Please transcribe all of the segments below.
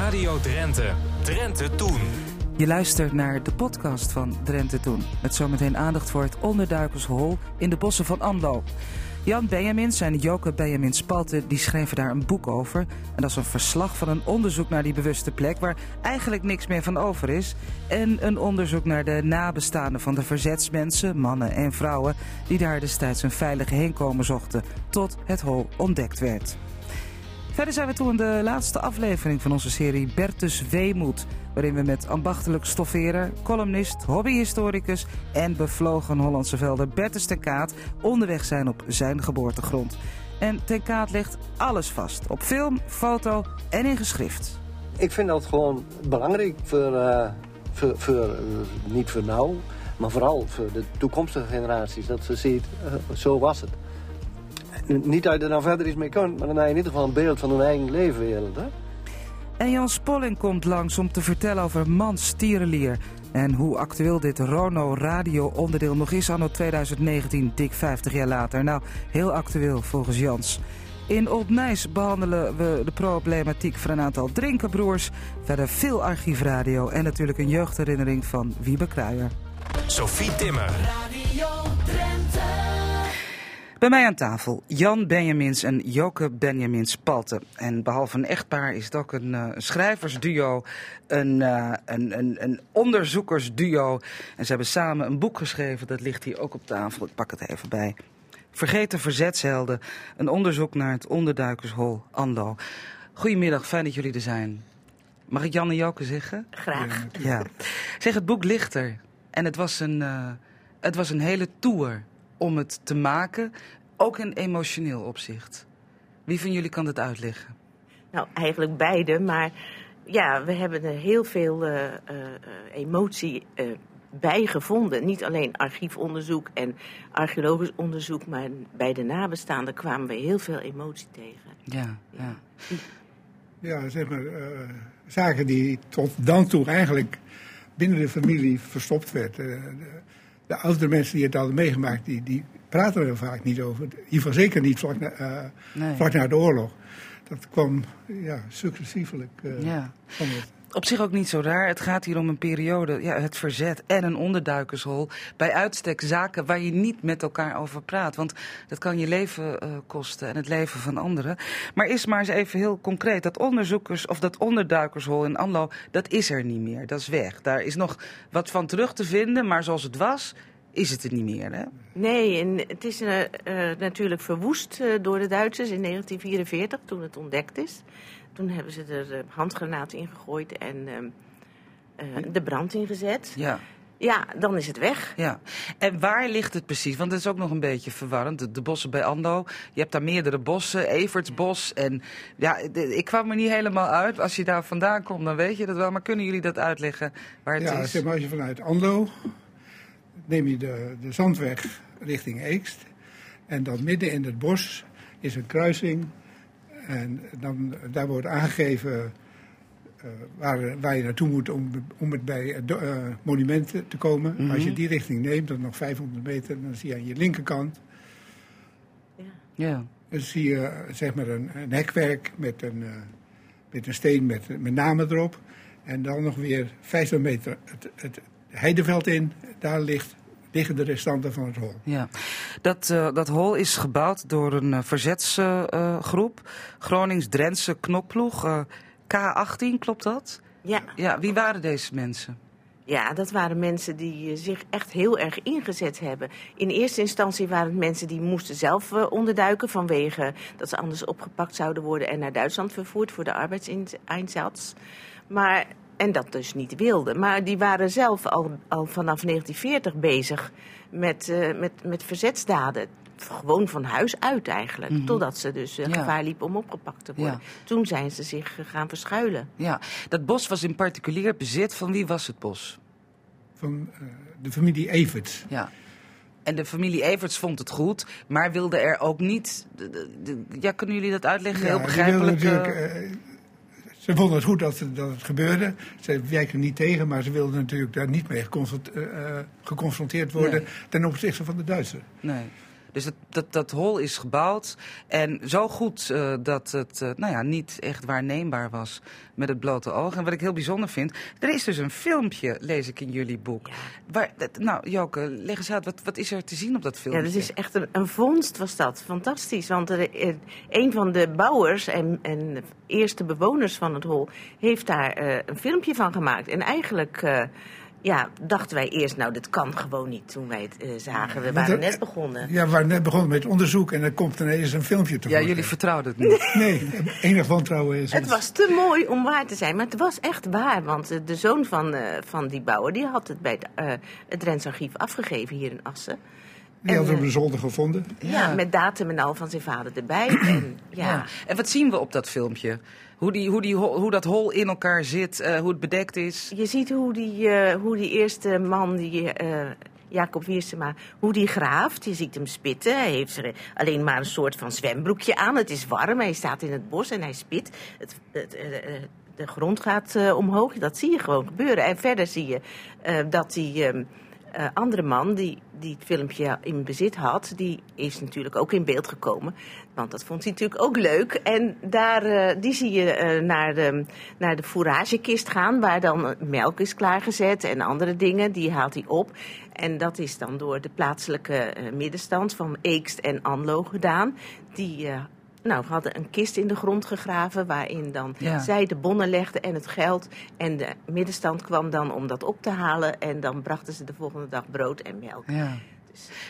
Radio Drenthe. Drenthe Toen. Je luistert naar de podcast van Drenthe Toen. Met zometeen aandacht voor het onderduikershol in de bossen van Anlo. Jan Benjamins en Joke Benjamin Spalte die schreven daar een boek over. En dat is een verslag van een onderzoek naar die bewuste plek... waar eigenlijk niks meer van over is. En een onderzoek naar de nabestaanden van de verzetsmensen, mannen en vrouwen... die daar destijds een veilige heenkomen zochten tot het hol ontdekt werd. Verder zijn we toe in de laatste aflevering van onze serie Bertus Weemoed. Waarin we met ambachtelijk stoffeerder, columnist, hobbyhistoricus en bevlogen Hollandse velder Bertus ten Kaat onderweg zijn op zijn geboortegrond. En ten Kaat legt alles vast. Op film, foto en in geschrift. Ik vind dat gewoon belangrijk voor, uh, voor, voor uh, niet voor nou, maar vooral voor de toekomstige generaties. Dat ze ziet, uh, zo was het. Niet dat je er nou verder iets mee kunt, maar dan heb je in ieder geval een beeld van hun eigen leefwereld. Hè? En Jan Spolling komt langs om te vertellen over Mans Tierenlier. En hoe actueel dit Rono radio onderdeel nog is anno 2019, dik 50 jaar later. Nou, heel actueel volgens Jans. In Old Nijs behandelen we de problematiek van een aantal drinkenbroers. Verder veel archiefradio en natuurlijk een jeugdherinnering van Wiebe Kruijer. Sophie Timmer. Radio Drenthe. Bij mij aan tafel Jan Benjamins en Joke Benjamins Palte. En behalve een echtpaar is het ook een uh, schrijversduo, een, uh, een, een, een, onderzoekersduo. En ze hebben samen een boek geschreven, dat ligt hier ook op tafel. Ik pak het even bij. Vergeten verzetshelden, een onderzoek naar het onderduikershol Ando. Goedemiddag, fijn dat jullie er zijn. Mag ik Jan en Joke zeggen? Graag. Ja. Zeg, het boek ligt er. En het was een, uh, het was een hele tour om het te maken, ook in emotioneel opzicht. Wie van jullie kan het uitleggen? Nou, eigenlijk beide, maar ja, we hebben er heel veel uh, uh, emotie uh, bij gevonden. Niet alleen archiefonderzoek en archeologisch onderzoek, maar bij de nabestaanden kwamen we heel veel emotie tegen. Ja, ja. Ja, zeg maar, zaken die tot dan toe eigenlijk binnen de familie verstopt werd de oudere mensen die het hadden meegemaakt, die, die praten er vaak niet over. In ieder geval zeker niet vlak na, uh, nee. vlak na de oorlog. Dat kwam ja, successievelijk uh, ja. van het. Op zich ook niet zo raar. Het gaat hier om een periode, ja, het verzet en een onderduikershol. Bij uitstek zaken waar je niet met elkaar over praat. Want dat kan je leven uh, kosten en het leven van anderen. Maar is maar eens even heel concreet. Dat onderzoekers of dat onderduikershol in Anlo, dat is er niet meer. Dat is weg. Daar is nog wat van terug te vinden, maar zoals het was, is het er niet meer, hè? Nee, en het is uh, uh, natuurlijk verwoest door de Duitsers in 1944, toen het ontdekt is. Toen hebben ze er handgranaten in gegooid en de brand ingezet. Ja. Ja, dan is het weg. Ja. En waar ligt het precies? Want het is ook nog een beetje verwarrend. De, de bossen bij Ando. Je hebt daar meerdere bossen. Evertsbos. En ja, de, ik kwam er niet helemaal uit. Als je daar vandaan komt, dan weet je dat wel. Maar kunnen jullie dat uitleggen waar het ja, is? zeg maar als je vanuit Ando neem je de, de zandweg richting Eekst. En dan midden in het bos is een kruising. En dan, daar wordt aangegeven uh, waar, waar je naartoe moet om, om het bij uh, monumenten te komen. Mm -hmm. Als je die richting neemt, dan nog 500 meter, dan zie je aan je linkerkant. Ja. ja. Dan zie je zeg maar een, een hekwerk met een, uh, met een steen met, met namen erop. En dan nog weer 50 meter het, het heideveld in. Daar ligt liggen de restanten van het hol. Ja, dat, uh, dat hol is gebouwd door een uh, verzetsgroep, uh, Gronings-Drentse knokploeg, K18, klopt dat? Ja. Ja, wie waren deze mensen? Ja, dat waren mensen die zich echt heel erg ingezet hebben. In eerste instantie waren het mensen die moesten zelf onderduiken vanwege dat ze anders opgepakt zouden worden en naar Duitsland vervoerd voor de arbeidseinsatz. Maar en dat dus niet wilden. Maar die waren zelf al, al vanaf 1940 bezig met, uh, met, met verzetsdaden. Gewoon van huis uit eigenlijk. Mm -hmm. Totdat ze dus uh, ja. gevaar liepen om opgepakt te worden. Ja. Toen zijn ze zich gaan verschuilen. Ja, dat bos was in particulier bezit. Van wie was het bos? Van uh, de familie Everts. Ja. En de familie Everts vond het goed, maar wilde er ook niet. De, de, de, ja, kunnen jullie dat uitleggen? Ja, Heel begrijpelijk. Ze vonden het goed dat, het, dat het gebeurde. Ze werkten niet tegen, maar ze wilden natuurlijk daar niet mee geconfronteerd, uh, geconfronteerd worden nee. ten opzichte van de Duitsers. Nee. Dus dat, dat, dat hol is gebouwd en zo goed eh, dat het uh, nou ja, niet echt waarneembaar was met het blote oog. En wat ik heel bijzonder vind, er is dus een filmpje, lees ik in jullie boek. Ja. Waar, dat- nou, Joke, leg eens uit, wat, wat is er te zien op dat filmpje? Ja, dat is echt een, een vondst was dat. Fantastisch. Want er, eh, een van de bouwers en, en de eerste bewoners van het hol heeft daar eh, een filmpje van gemaakt. En eigenlijk eh, ja, dachten wij eerst, nou, dit kan gewoon niet toen wij het eh, zagen. We Want waren er- net begonnen. Ja, we waren net begonnen met onderzoek en er komt ineens een filmpje te Ja, jullie vertrouwden het niet. Nee, enig wantrouwen is Het ons. was te mooi om waar te zijn, maar het was echt waar. Want eh, de zoon van, eh, van die bouwer die had het bij het, eh, het Drents Archief afgegeven hier in Assen. Die hadden we de zolder gevonden. Ja. Ja. met datum en al van zijn vader erbij. en, ja. Ja. En wat zien we op dat filmpje? Hoe, die, hoe, die, hoe dat hol in elkaar zit, eh, hoe het bedekt is. Je ziet hoe die, eh, hoe die eerste man, die, eh, Jacob Wiersema, hoe die graaft. Je ziet hem spitten. Hij heeft alleen maar een soort van zwembroekje aan. Het is warm, hij staat in het bos en hij spit. Het, het, de grond gaat omhoog, dat zie je gewoon gebeuren. En verder zie je dat die eh, andere man die, die het filmpje in bezit had... die is natuurlijk ook in beeld gekomen. Want dat vond hij natuurlijk ook leuk. En daar, eh, die zie je eh, naar, de, naar de fouragekist gaan... waar dan melk is klaargezet en andere dingen. Die haalt hij op. En dat is dan door de plaatselijke middenstand van Eekst en Anlo gedaan. Die... nou, hadden een kist in de grond gegraven waarin dan Ja. zij de bonnen legden en het geld. En de middenstand kwam dan om dat op te halen. En dan brachten ze de volgende dag brood en melk. Ja.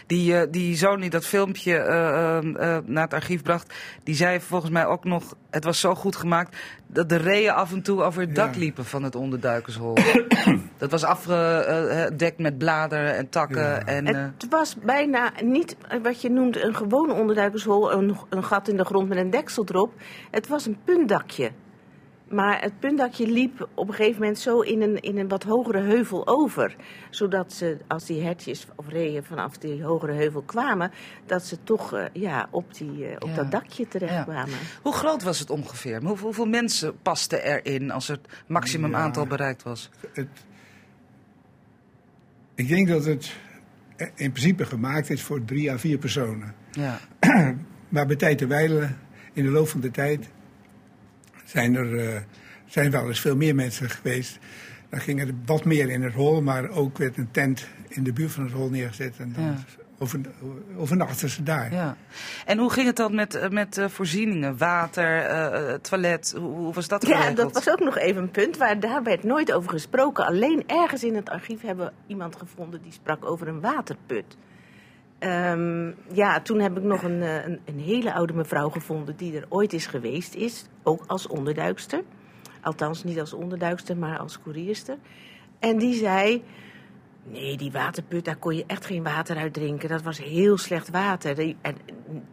Die, eh, die zoon die dat filmpje eh, eh, eh, naar het archief bracht, die zei volgens mij ook nog, het was zo goed gemaakt, dat de reeën af en toe over het dak Ja. liepen van het onderduikershol. dat was afgedekt met bladeren en takken. Ja. En, Het was bijna niet wat je noemt een gewone onderduikershol, een, een gat in de grond met een deksel erop. Het was een puntdakje. Maar het puntdakje liep op een gegeven moment zo in een, in een wat hogere heuvel over. Zodat ze, als die hertjes of reeën vanaf die hogere heuvel kwamen, dat ze toch eh, ja, op, die, eh, op Ja. dat dakje terechtkwamen. hoe groot was het ongeveer? Hoeveel, hoeveel mensen pasten erin als het maximum Ja. aantal bereikt was? Het, ik denk dat het in principe gemaakt is voor drie à vier personen. Ja. Maar bij tijd te wijlen, in de loop van de tijd, zijn er eh, zijn wel eens veel meer mensen geweest. Dan gingen er wat meer in het hol, maar ook werd een tent in de buurt van het hol neergezet. En dan Ja. over, overnachten ze daar. Ja. En hoe ging het dan met, eh, met eh, voorzieningen? Water, toilet? Hoe, hoe was dat Ja, geregeld? dat was ook nog even een punt waar daar werd nooit over gesproken. Alleen ergens in het archief hebben we iemand gevonden die sprak over een waterput. Ehm, ja, toen heb ik nog een, eh, een, een hele oude mevrouw gevonden die er ooit is geweest is. Ook als onderduikster. Althans, niet als onderduikster, maar als koerierster. En die zei... Nee, die waterput, daar kon je echt geen water uit drinken. Dat was heel slecht water.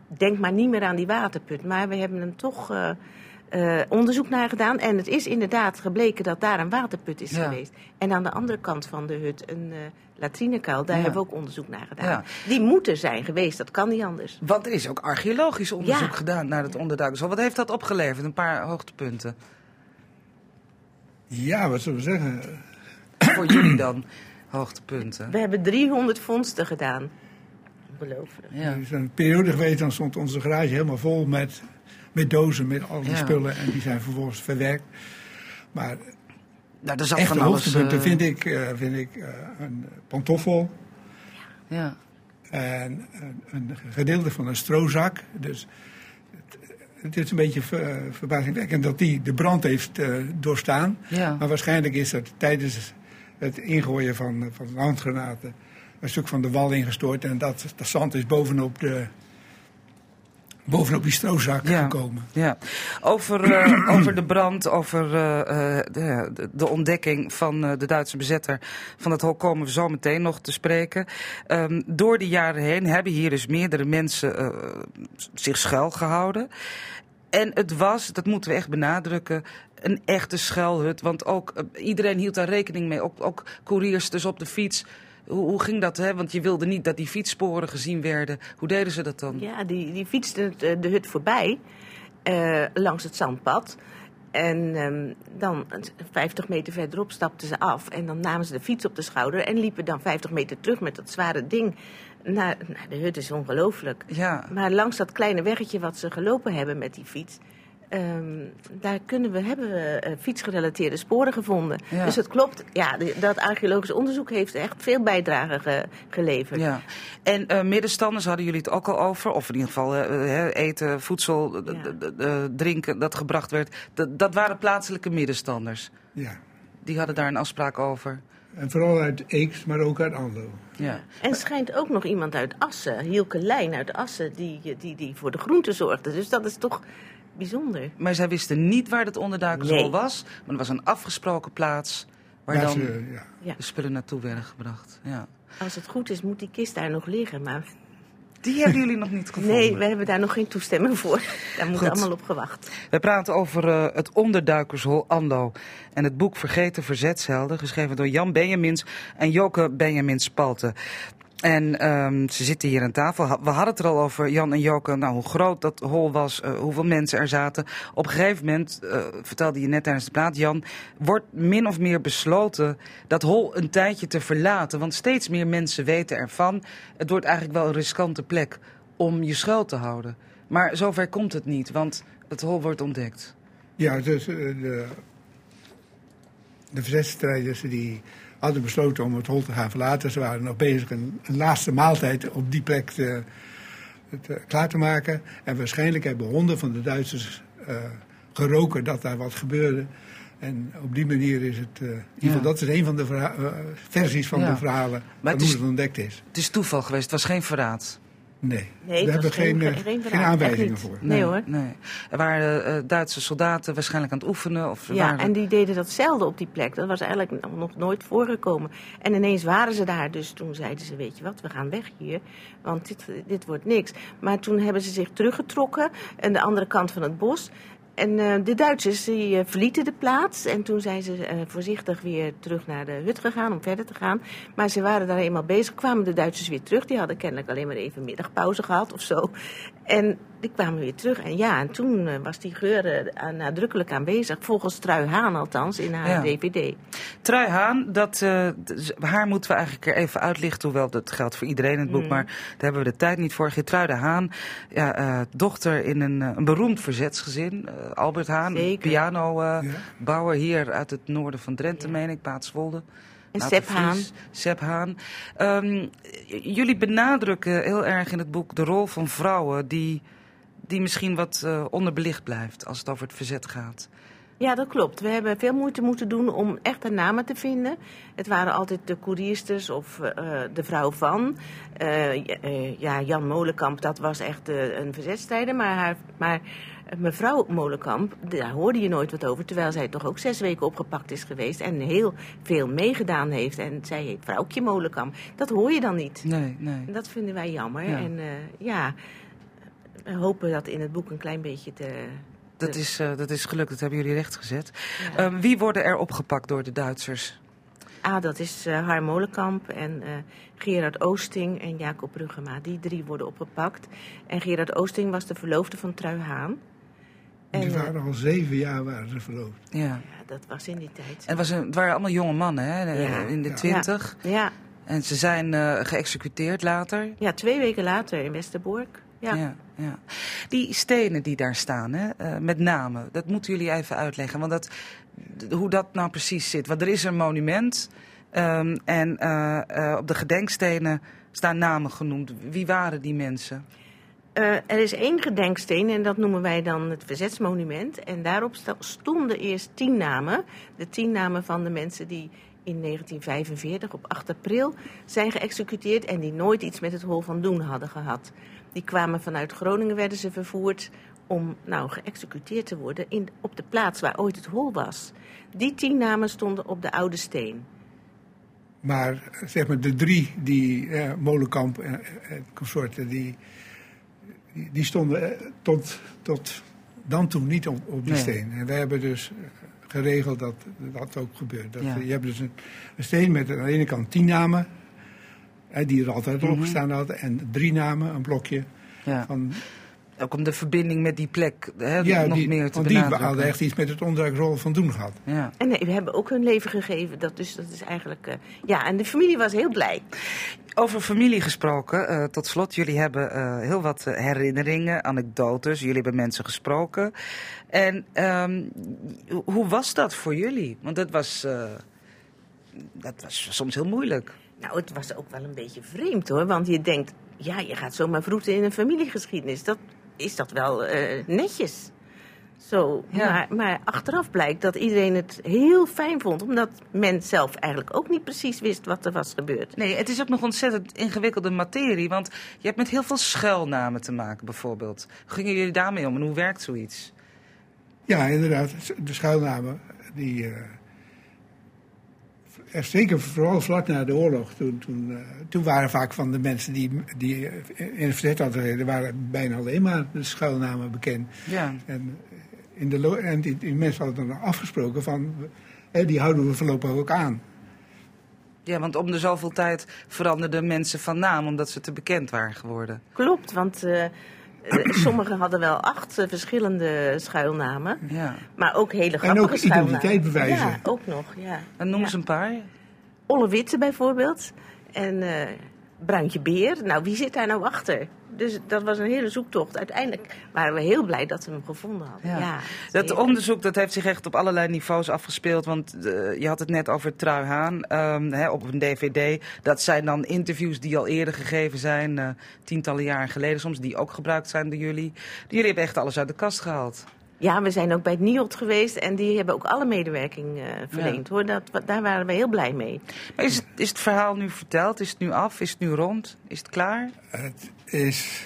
Denk maar niet meer aan die waterput. Maar we hebben hem toch eh, eh, onderzoek naar gedaan. En het is inderdaad gebleken dat daar een waterput is Ja. geweest. En aan de andere kant van de hut een eh latrinekuil. Daar Ja. hebben we ook onderzoek naar gedaan. Ja. Die moet er zijn geweest, dat kan niet anders. Want er is ook archeologisch onderzoek Ja. gedaan naar het onderduikershol. Wat heeft dat opgeleverd? Een paar hoogtepunten. Ja, wat zullen we zeggen? Voor jullie dan, hoogtepunten. We hebben 300 vondsten gedaan. Ongelooflijk. Ja. Er is een periode geweest, dan stond onze garage helemaal vol met, met dozen, met al die Ja. spullen. En die zijn vervolgens verwerkt. Maar Nou, er zat echte van hoogtepunten eh, vind ik, eh, vind ik eh, een pantoffel. Ja. En een, een gedeelte van een strozak. Dus het, het is een beetje ver- verbazingwekkend dat die de brand heeft doorstaan. Ja. Maar waarschijnlijk is dat tijdens het ingooien van, van handgranaten een stuk van de wal ingestort. En dat, dat zand is bovenop, de, bovenop die strozak Ja. gekomen. Ja, over, eh, over de brand, over eh, eh, de, de- de ontdekking van de Duitse bezetter van het hol komen we zo meteen nog te spreken. Ehm, door de jaren heen hebben hier dus meerdere mensen eh, zich schuil gehouden. En het was, dat moeten we echt benadrukken, een echte schuilhut. Want ook iedereen hield daar rekening mee, ook, ook couriers dus op de fiets. Hoe, hoe ging dat? Hè? Want je wilde niet dat die fietssporen gezien werden. Hoe deden ze dat dan? Ja, die, die fietste het, eh, de hut voorbij eh, langs het zandpad. En ehm, dan een 50 meter verderop stapten ze af. En dan namen ze de fiets op de schouder en liepen dan 50 meter terug met dat zware ding Nou, nou, de hut is ongelooflijk. Ja. Maar langs dat kleine weggetje wat ze gelopen hebben met die fiets... ehm, daar kunnen we, hebben we eh, fietsgerelateerde sporen gevonden. Ja. Dus het klopt, ja, dat archeologisch onderzoek heeft echt veel bijdrage ge- geleverd. Ja. En eh, middenstanders hadden jullie het ook al over, of in ieder geval eh, hè, eten, voedsel, Ja. eh, drinken dat gebracht werd. D- dat waren plaatselijke middenstanders. Ja. Die hadden daar een afspraak over. En vooral uit Eeks, maar ook uit Anlo. Ja. En schijnt ook nog iemand uit Assen, Hielke Lijn uit Assen, die, die, die voor de groenten zorgde. Dus dat is toch bijzonder. Maar zij wisten niet waar het onderduikersrol Nee. was, maar er was een afgesproken plaats waar dan ze, ja. De spullen naartoe werden gebracht. Ja. Als het goed is, moet die kist daar nog liggen. Maar Die hebben jullie nog niet gevonden. nee, we hebben daar nog geen toestemming voor. Daar moet allemaal op gewacht. We praten over eh, het onderduikershol Ando en het boek Vergeten Verzetshelden, geschreven door Jan Benjamins en Joke Benjamins Spalte. En ehm, ze zitten hier aan tafel. We hadden het er al over, Jan en Joke, nou, hoe groot dat hol was, eh, hoeveel mensen er zaten. Op een gegeven moment, eh, vertelde je net tijdens de praat, Jan, wordt min of meer besloten dat hol een tijdje te verlaten. Want steeds meer mensen weten ervan. Het wordt eigenlijk wel een riskante plek om je schuil te houden. Maar zover komt het niet, want het hol wordt ontdekt. Ja, dus eh, de, de verzetstrijders die hadden besloten om het hol te gaan verlaten. Ze waren nog bezig een, een laatste maaltijd op die plek te, te- klaar te maken. En waarschijnlijk hebben honden van de Duitsers eh, geroken dat daar wat gebeurde. En op die manier is het, in ieder geval, Ja. dat is een van de verha- eh, versies van Ja. de verhalen Maar is- het ontdekt is. Het is toeval geweest, het was geen verraad. Nee, Nee, we hebben geen, geen- eh, geen geen, aanwijzingen voor. Nee, hoor. Nee. Er waren eh, Duitse soldaten waarschijnlijk aan het oefenen. Of Ja, waren... en die deden dat zelden op die plek. Dat was eigenlijk nog- nog nooit voorgekomen. En ineens waren ze daar. Dus toen zeiden ze, weet je wat, we gaan weg hier. Want dit, dit wordt niks. Maar toen hebben ze zich teruggetrokken. Aan de andere kant van het bos. En eh, de Duitsers die, eh, verlieten de plaats. En toen zijn ze eh, voorzichtig weer terug naar de hut gegaan om verder te gaan. Maar ze waren daar eenmaal bezig. Kwamen de Duitsers weer terug. Die hadden kennelijk alleen maar even middagpauze gehad of zo. En die kwamen weer terug. En ja, en toen eh, was die geur eh, nadrukkelijk aanwezig. Volgens Trui Haan althans, in haar Ja. DVD. Trui Haan, dat, eh, haar moeten we eigenlijk er even uitlichten. Hoewel dat geldt voor iedereen in het boek, Mm. maar daar hebben we de tijd niet voor. Gertruide Haan, ja, eh, dochter in een, een beroemd verzetsgezin. Eh, Albert Haan, pianobouwer Ja. hier uit het noorden van Drenthe, Ja. meen ik, Paatswolde. En Sepp Haan. Sepp Haan. Ehm, jullie benadrukken heel erg in het boek de rol van vrouwen die, die misschien wat eh, onderbelicht blijft als het over het verzet gaat. Ja, dat klopt. We hebben veel moeite moeten doen om echte namen te vinden. Het waren altijd de koeriersters of eh, de vrouw van. Eh, ja, eh, ja, Jan Molenkamp, dat was echt eh, een verzetstrijder. Maar, haar, maar eh, mevrouw Molenkamp, daar hoorde je nooit wat over. Terwijl zij toch ook zes weken opgepakt is geweest. En heel veel meegedaan heeft. En zij heet vrouwtje Molenkamp. Dat hoor je dan niet. Nee, nee. Dat vinden wij jammer. Ja. En eh, ja, we hopen dat in het boek een klein beetje te... Dat is, eh, dat is gelukt, dat hebben jullie rechtgezet. Ja. Ehm, wie worden er opgepakt door de Duitsers? Ah, dat is eh Har Molenkamp en eh, Gerard Oosting en Jacob Ruggema. Die drie worden opgepakt. En Gerard Oosting was de verloofde van Trui Haan. En, Die waren al zeven jaar waren ze verloofd. Ja. ja, dat was in die tijd. En het, was een, het waren allemaal jonge mannen, hè? Ja. in de Ja. twintig. Ja, En ze zijn eh, geëxecuteerd later. ja, twee weken later in Westerbork. Ja. Ja, ja. Die stenen die daar staan, hè, eh, met name, dat moeten jullie even uitleggen. Want dat, hoe dat nou precies zit. Want er is een monument ehm, en eh, eh, op de gedenkstenen staan namen genoemd. Wie waren die mensen? Er is één gedenksteen en dat noemen wij dan het Verzetsmonument. En daarop stonden eerst tien namen. De tien namen van de mensen die in 1945 op 8 april zijn geëxecuteerd en die nooit iets met het Hol van Doen hadden gehad. Die kwamen vanuit Groningen, werden ze vervoerd om nou geëxecuteerd te worden in, op de plaats waar ooit het hol was. Die tien namen stonden op de oude steen. Maar eh, zeg maar de drie, die eh, Molenkamp en en consorten, die, die, die stonden eh, tot, tot dan toe niet op, op die Nee. steen. En wij hebben dus eh, geregeld dat dat ook gebeurt. Dat, Ja. Je hebt dus een, een steen met aan de ene kant tien namen, hè, die er altijd op Mhm. gestaan hadden, en drie namen, een blokje Ja. van Ook om de verbinding met die plek hè, ja, nog die, meer te want die hadden echt iets met het onderduikrol van doen gehad. Ja. En nee, we hebben ook hun leven gegeven. Dat, dus dat is eigenlijk. eh, ja, en de familie was heel blij. Over familie gesproken, eh, tot slot, jullie hebben eh, heel wat eh, herinneringen, anekdotes. Jullie hebben mensen gesproken. En ehm, ho- hoe was dat voor jullie? Want dat was, eh, dat was soms heel moeilijk. Nou, het was ook wel een beetje vreemd hoor. Want je denkt, ja, je gaat zomaar vroeten in een familiegeschiedenis. Dat is dat wel eh, netjes. Zo, Ja. maar, maar achteraf blijkt dat iedereen het heel fijn vond. Omdat men zelf eigenlijk ook niet precies wist wat er was gebeurd. Nee, het is ook nog ontzettend ingewikkelde materie. Want je hebt met heel veel schuilnamen te maken, bijvoorbeeld. Gingen jullie daarmee om en hoe werkt zoiets? Ja, inderdaad. De schuilnamen, die. eh, zeker vooral vlak na de oorlog, toen, toen, eh, toen waren vaak van de mensen die, die eh, in het verzet hadden gereden, waren bijna alleen maar de schuilnamen bekend. Ja. En, eh, in de en die, die mensen hadden dan afgesproken van, eh, die houden we voorlopig ook aan. ja, want om de zoveel tijd veranderden mensen van naam omdat ze te bekend waren geworden. Klopt, want eh, eh, sommigen hadden wel acht eh, verschillende schuilnamen. Ja. Maar ook hele grappige ook schuilnamen. identiteit bewijzen. Ja, ook nog, ja. En noem Ja. eens een paar. Olle Witte bijvoorbeeld. En eh Bruintje Beer. Nou, wie zit daar nou achter? Dus dat was een hele zoektocht. Uiteindelijk waren we heel blij dat we hem gevonden hadden. Ja. Ja. Dat onderzoek dat heeft zich echt op allerlei niveaus afgespeeld. Want eh, je had het net over Trui Haan ehm, hè, op een dvd. Dat zijn dan interviews die al eerder gegeven zijn. eh, tientallen jaren geleden soms. Die ook gebruikt zijn door jullie. Jullie hebben echt alles uit de kast gehaald. Ja, we zijn ook bij het NIOT geweest. En die hebben ook alle medewerking eh, verleend. Hoor. Dat, daar waren we heel blij mee. Maar is het, is het verhaal nu verteld? Is het nu af? Is het nu rond? Is het klaar? Het is.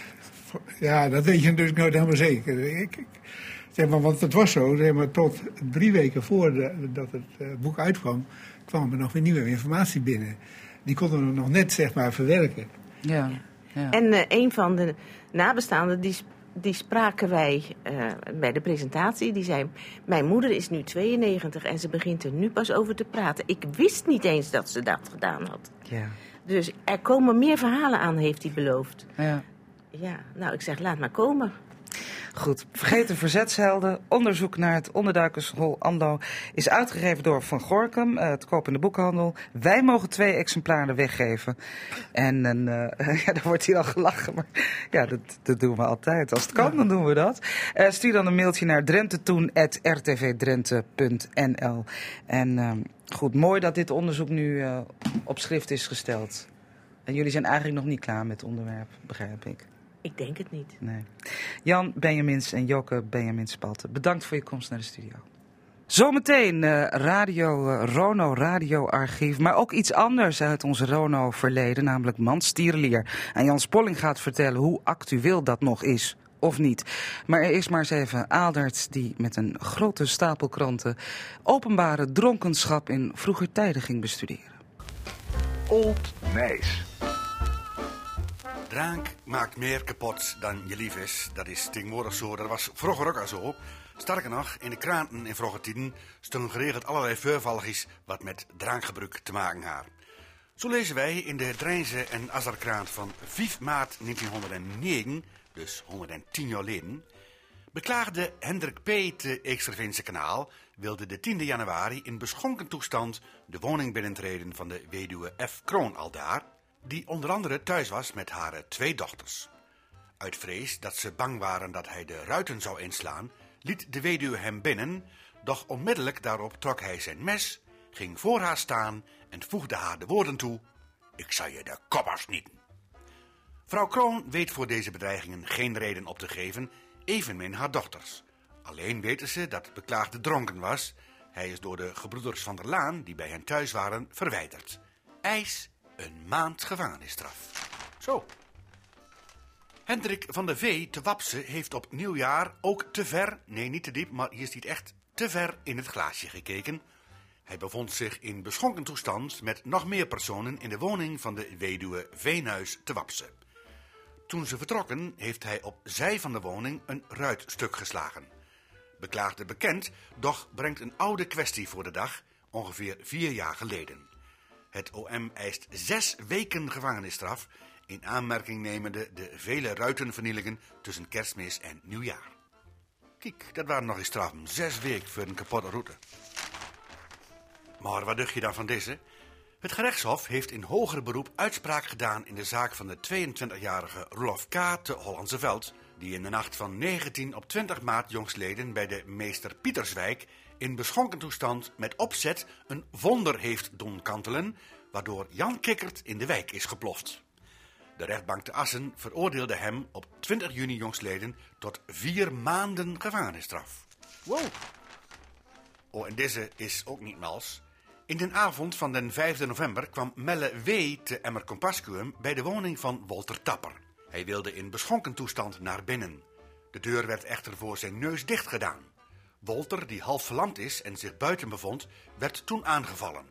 Ja, dat weet je natuurlijk nooit helemaal zeker. Ik, ik- zeg maar, want het was zo, zeg maar, tot drie weken voordat het eh, boek uitkwam, kwam er nog weer nieuwe informatie binnen. Die konden we nog net zeg maar, verwerken. Ja. ja. En eh, een van de nabestaanden, die, die spraken wij eh, bij de presentatie. Die zei, mijn moeder is nu 92 en ze begint er nu pas over te praten. Ik wist niet eens dat ze dat gedaan had. ja. Dus er komen meer verhalen aan, heeft hij beloofd. ja. Ja, nou, ik zeg, laat maar komen. Goed, Vergeten Verzetshelden. Onderzoek naar het onderduikersrol ANDO is uitgegeven door Van Gorkum, eh, te koop in de boekhandel. Wij mogen twee exemplaren weggeven. En een, eh, ja, daar wordt hier al gelachen, maar ja, dat, dat doen we altijd. Als het kan, dan doen we dat. Eh, stuur dan een mailtje naar drentetoen.rtvdrenthe.nl En ehm, goed, mooi dat dit onderzoek nu op schrift is gesteld. En jullie zijn eigenlijk nog niet klaar met het onderwerp, begrijp ik. Ik denk het niet. Nee. Jan Benjamins en Joke Benjamins Spalte, bedankt voor je komst naar de studio. Zometeen eh, radio, eh, Rono radioarchief, maar ook iets anders uit ons Rono verleden, namelijk Manstierlier. En Jan Spolling gaat vertellen hoe actueel dat nog is. Of niet. Maar er is maar eens even Adert die met een grote stapel kranten openbare dronkenschap in vroeger tijden ging bestuderen. Old Nijs. Drank maakt meer kapot dan je lief is. Dat is tegenwoordig zo. Dat was vroeger ook al zo. Sterker nog, in de kranten in vroege tijden stonden geregeld allerlei voorvalligjes wat met drankgebruik te maken had. Zo lezen wij in de Drijnse en Azarkrant van 5 maart 1909, dus 110 jaar geleden, beklaagde Hendrik P. te Eeksterveense kanaal wilde de 10 januari in beschonken toestand de woning binnentreden van de weduwe F. Kroon aldaar, die onder andere thuis was met haar twee dochters. Uit vrees dat ze bang waren dat hij de ruiten zou inslaan, liet de weduwe hem binnen, doch onmiddellijk daarop trok hij zijn mes, ging voor haar staan en voegde haar de woorden toe: Ik zal je de koppers nieten. Vrouw Kroon weet voor deze bedreigingen geen reden op te geven, evenmin haar dochters. Alleen weten ze dat het beklaagde dronken was. Hij is door de gebroeders van der Laan, die bij hen thuis waren, verwijderd. Eis een maand gevangenisstraf. Zo. Hendrik van de V te Wapse heeft op nieuwjaar ook te ver, nee niet te diep, maar hier ziet echt te ver in het glaasje gekeken. Hij bevond zich in beschonken toestand met nog meer personen in de woning van de weduwe Veenhuis te Wapse. Toen ze vertrokken, heeft hij op zij van de woning een ruitstuk geslagen. Beklaagde bekend, doch brengt een oude kwestie voor de dag, ongeveer vier jaar geleden. Het OM eist zes weken gevangenisstraf in aanmerking nemende de vele ruitenvernielingen tussen kerstmis en nieuwjaar. Kijk, dat waren nog eens straffen. Zes weken voor een kapotte route. Maar wat dacht je dan van deze? Het gerechtshof heeft in hoger beroep uitspraak gedaan in de zaak van de 22-jarige Rolof K. te Hollandse Veld, die in de nacht van 19 op 20 maart jongstleden bij de meester Pieterswijk in beschonken toestand met opzet een wonder heeft doen kantelen, waardoor Jan Kikkert in de wijk is geploft. De rechtbank te Assen veroordeelde hem op 20 juni jongstleden tot vier maanden gevangenisstraf. Wow. Oh, en deze is ook niet mals. In de avond van den 5 november kwam Melle W. te Emmer Compascuum bij de woning van Walter Tapper. Hij wilde in beschonken toestand naar binnen. De deur werd echter voor zijn neus dicht gedaan. Walter, die half verlamd is en zich buiten bevond, werd toen aangevallen.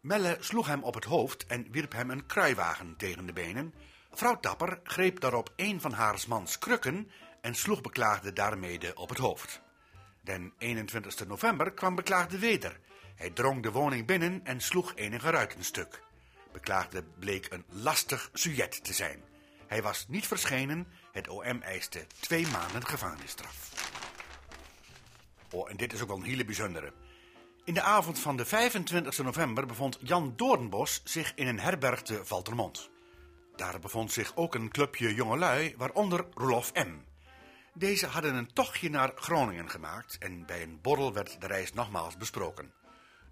Melle sloeg hem op het hoofd en wierp hem een kruiwagen tegen de benen. Vrouw Tapper greep daarop een van haar mans krukken en sloeg beklaagde daarmede op het hoofd. Den 21 november kwam beklaagde weder. Hij drong de woning binnen en sloeg enige ruiten stuk. Beklaagde bleek een lastig sujet te zijn. Hij was niet verschenen, het OM eiste twee maanden gevangenisstraf. Oh, en dit is ook wel een hele bijzondere. In de avond van de 25 november bevond Jan Doornbos zich in een herberg te Valtermond. Daar bevond zich ook een clubje jongelui, waaronder Rolof M. Deze hadden een tochtje naar Groningen gemaakt en bij een borrel werd de reis nogmaals besproken.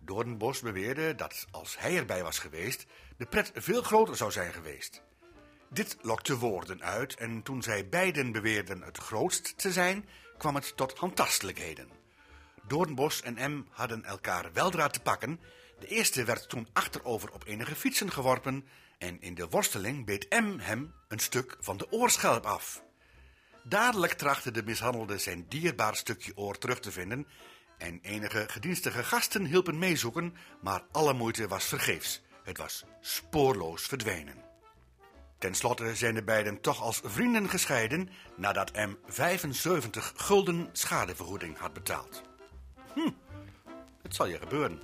Doornbos beweerde dat als hij erbij was geweest, de pret veel groter zou zijn geweest. Dit lokte woorden uit en toen zij beiden beweerden het grootst te zijn, kwam het tot handtastelijkheden. Doornbos en M hadden elkaar weldra te pakken. De eerste werd toen achterover op enige fietsen geworpen en in de worsteling beet M hem een stuk van de oorschelp af. Dadelijk trachtte de mishandelde zijn dierbaar stukje oor terug te vinden en enige gedienstige gasten hielpen meezoeken, maar alle moeite was vergeefs. Het was spoorloos verdwenen. Ten slotte zijn de beiden toch als vrienden gescheiden nadat M 75 gulden schadevergoeding had betaald. Het zal je gebeuren.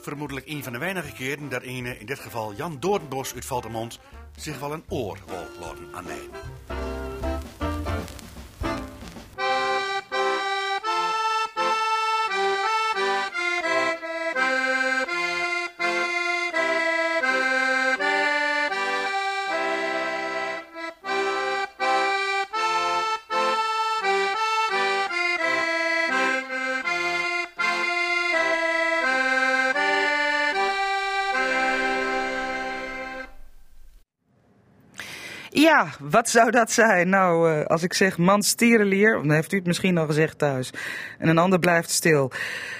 Vermoedelijk een van de weinige keren dat ene, in dit geval Jan Doornbos uit Valtemont, zich wel een oor wil laten aannemen. Ja, wat zou dat zijn? Nou, eh, als ik zeg man stierenlier, dan heeft u het misschien al gezegd thuis. En een ander blijft stil.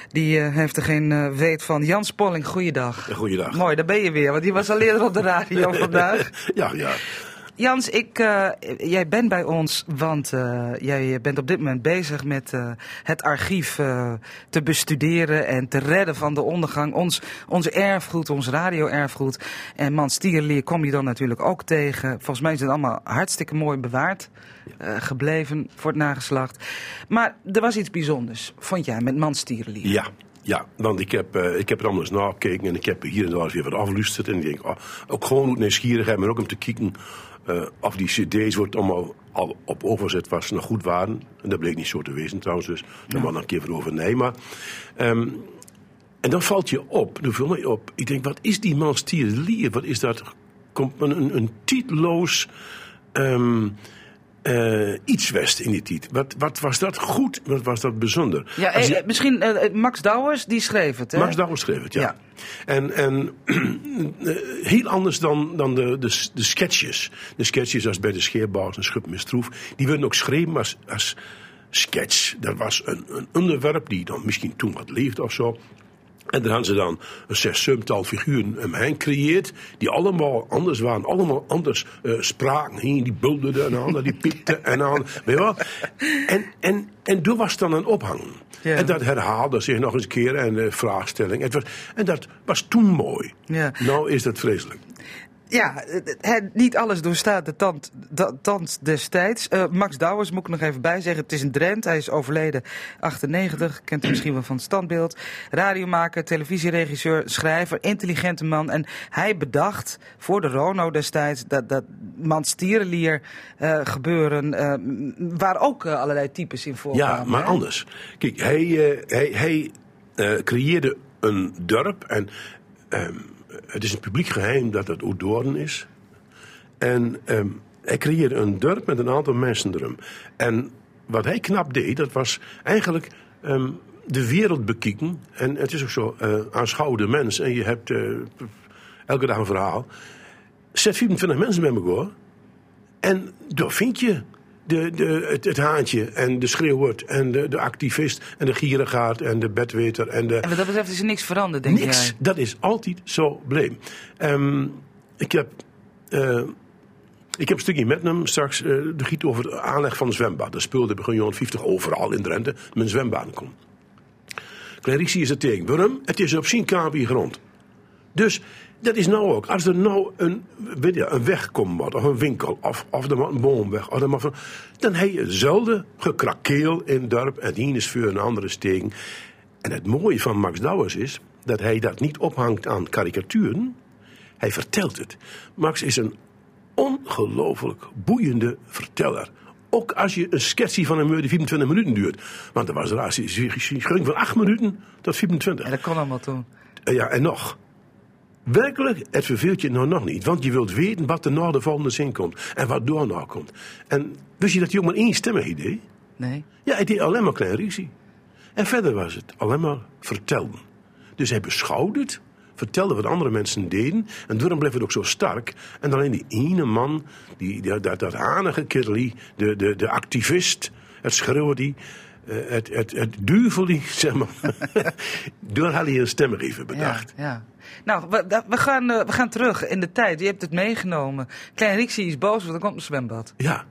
Die eh, heeft er geen eh, weet van. Jan Spolling, goeiedag. Goeiedag. Mooi, daar ben je weer, want die was al eerder op de radio vandaag. Ja, ja. Jans, ik, eh, jij bent bij ons, want eh, jij bent op dit moment bezig met eh, het archief te bestuderen en te redden van de ondergang. Ons, ons erfgoed, ons radio-erfgoed. En Man Stierleer kom je dan natuurlijk ook tegen. Volgens mij is het allemaal hartstikke mooi bewaard gebleven voor het nageslacht. Maar er was iets bijzonders, vond jij, met Man Stierleer? Ja. Ja, want ik heb, eh, ik heb er anders naar gekeken en ik heb hier en daar weer wat afgeluisterd. En ik denk, oh, ook gewoon uit nieuwsgierigheid, maar ook om te kijken eh, of die cd's wordt allemaal al op overzet was nog goed waren. En dat bleek niet zo te wezen trouwens, dus daar maar nog een keer voor over. Nee, maar... ehm, en dan valt je op, dan viel mij op. Ik denk, wat is die man Stierlier? Wat is dat? Komt een, een, een titeloos ehm, eh, iets west in die tijd. Wat, wat was dat goed? Wat was dat bijzonder? Ja, je- eh, misschien eh, Max Douwers, die schreef het, hè? Max Douwers schreef het, ja. Ja. En, en heel anders dan, dan de, de, de sketches. De sketches als bij de Scheerbouwers en Schub met Stroef. Die werden ook geschreven als, als sketch. Dat was een, een onderwerp die dan misschien toen wat leefde of zo. En daar hadden ze dan een zes, zevental figuren omheen gecreëerd. Die allemaal anders waren. Allemaal anders eh, spraken. Heen, die bulderden en aan, die piepten en aan. Weet je wel? En, en, en toen was dan een ophangen. Ja. En dat herhaalde zich nog eens een keer. En uh, vraagstelling. Het was, en dat was toen mooi. Ja. Nou is dat vreselijk. Ja, niet alles doorstaat de tand, de, tand destijds. Uh, Max Douwers moet ik nog even bij zeggen. Het is een Drent. Hij is overleden 98. Kent u misschien wel van het standbeeld. Radiomaker, televisieregisseur, schrijver, intelligente man. En hij bedacht voor de Rono destijds dat, dat manstierenlier uh, gebeuren. Uh, waar ook allerlei types in voorkwamen. Ja, maar anders. Kijk, hij, hij, hij creëerde een dorp en... Um, het is een publiek geheim dat het Oedoorn is. En um, hij creëerde een dorp met een aantal mensen erom. En wat hij knap deed, dat was eigenlijk um, de wereld bekijken. En het is ook zo, uh, aanschouw de mens. En je hebt uh, elke dag een verhaal. Zet 24 mensen bij elkaar. En daar vind je de, de, het, het, haantje en de schreeuwert en de, de activist en de gierigaard en de bedweter. En, de, en wat dat betreft is er niks veranderd, denk niks, jij? dat is altijd zo bleem. Um, ik heb... Uh, ik heb een stukje met hem straks uh, de giet over de aanleg van een zwembad. Dat speelde begin jaren 50 overal in Drenthe met een zwembad komt. Clarice is het tegen. Waarom? Het is op zijn grond. Dus dat is nou ook. Als er nou een, weet je, een weg komt, of een winkel, of, of er een boomweg, of er van, dan heb je zelden gekrakeel in het dorp en die is voor een andere steken. En het mooie van Max Douwers is dat hij dat niet ophangt aan karikaturen. Hij vertelt het. Max is een ongelooflijk boeiende verteller. Ook als je een sketchie van hem die 24 minuten duurt. Want er was een ging van 8 minuten tot 24. En dat kon allemaal toen. Ja, en nog. Werkelijk, het verveelt je nou nog niet. Want je wilt weten wat er na de volgende zin komt. En wat door nou komt. En wist je dat hij ook maar één stemmig idee? Nee. Ja, hij deed alleen maar klein ruzie. En verder was het alleen maar vertellen. Dus hij beschouwde het, vertelde wat andere mensen deden. En daarom bleef het ook zo sterk. En alleen die ene man, die, die dat, dat hanige kerlie, de, de, de activist, het schreeuwen die... Uh, het, het, het duivelie, zeg maar. Door had hij een stemmer bedacht. Ja, ja. Nou, we, gaan, uh, we gaan terug in de tijd. Je hebt het meegenomen. Klein Rixie is boos, want er komt een zwembad. Ja.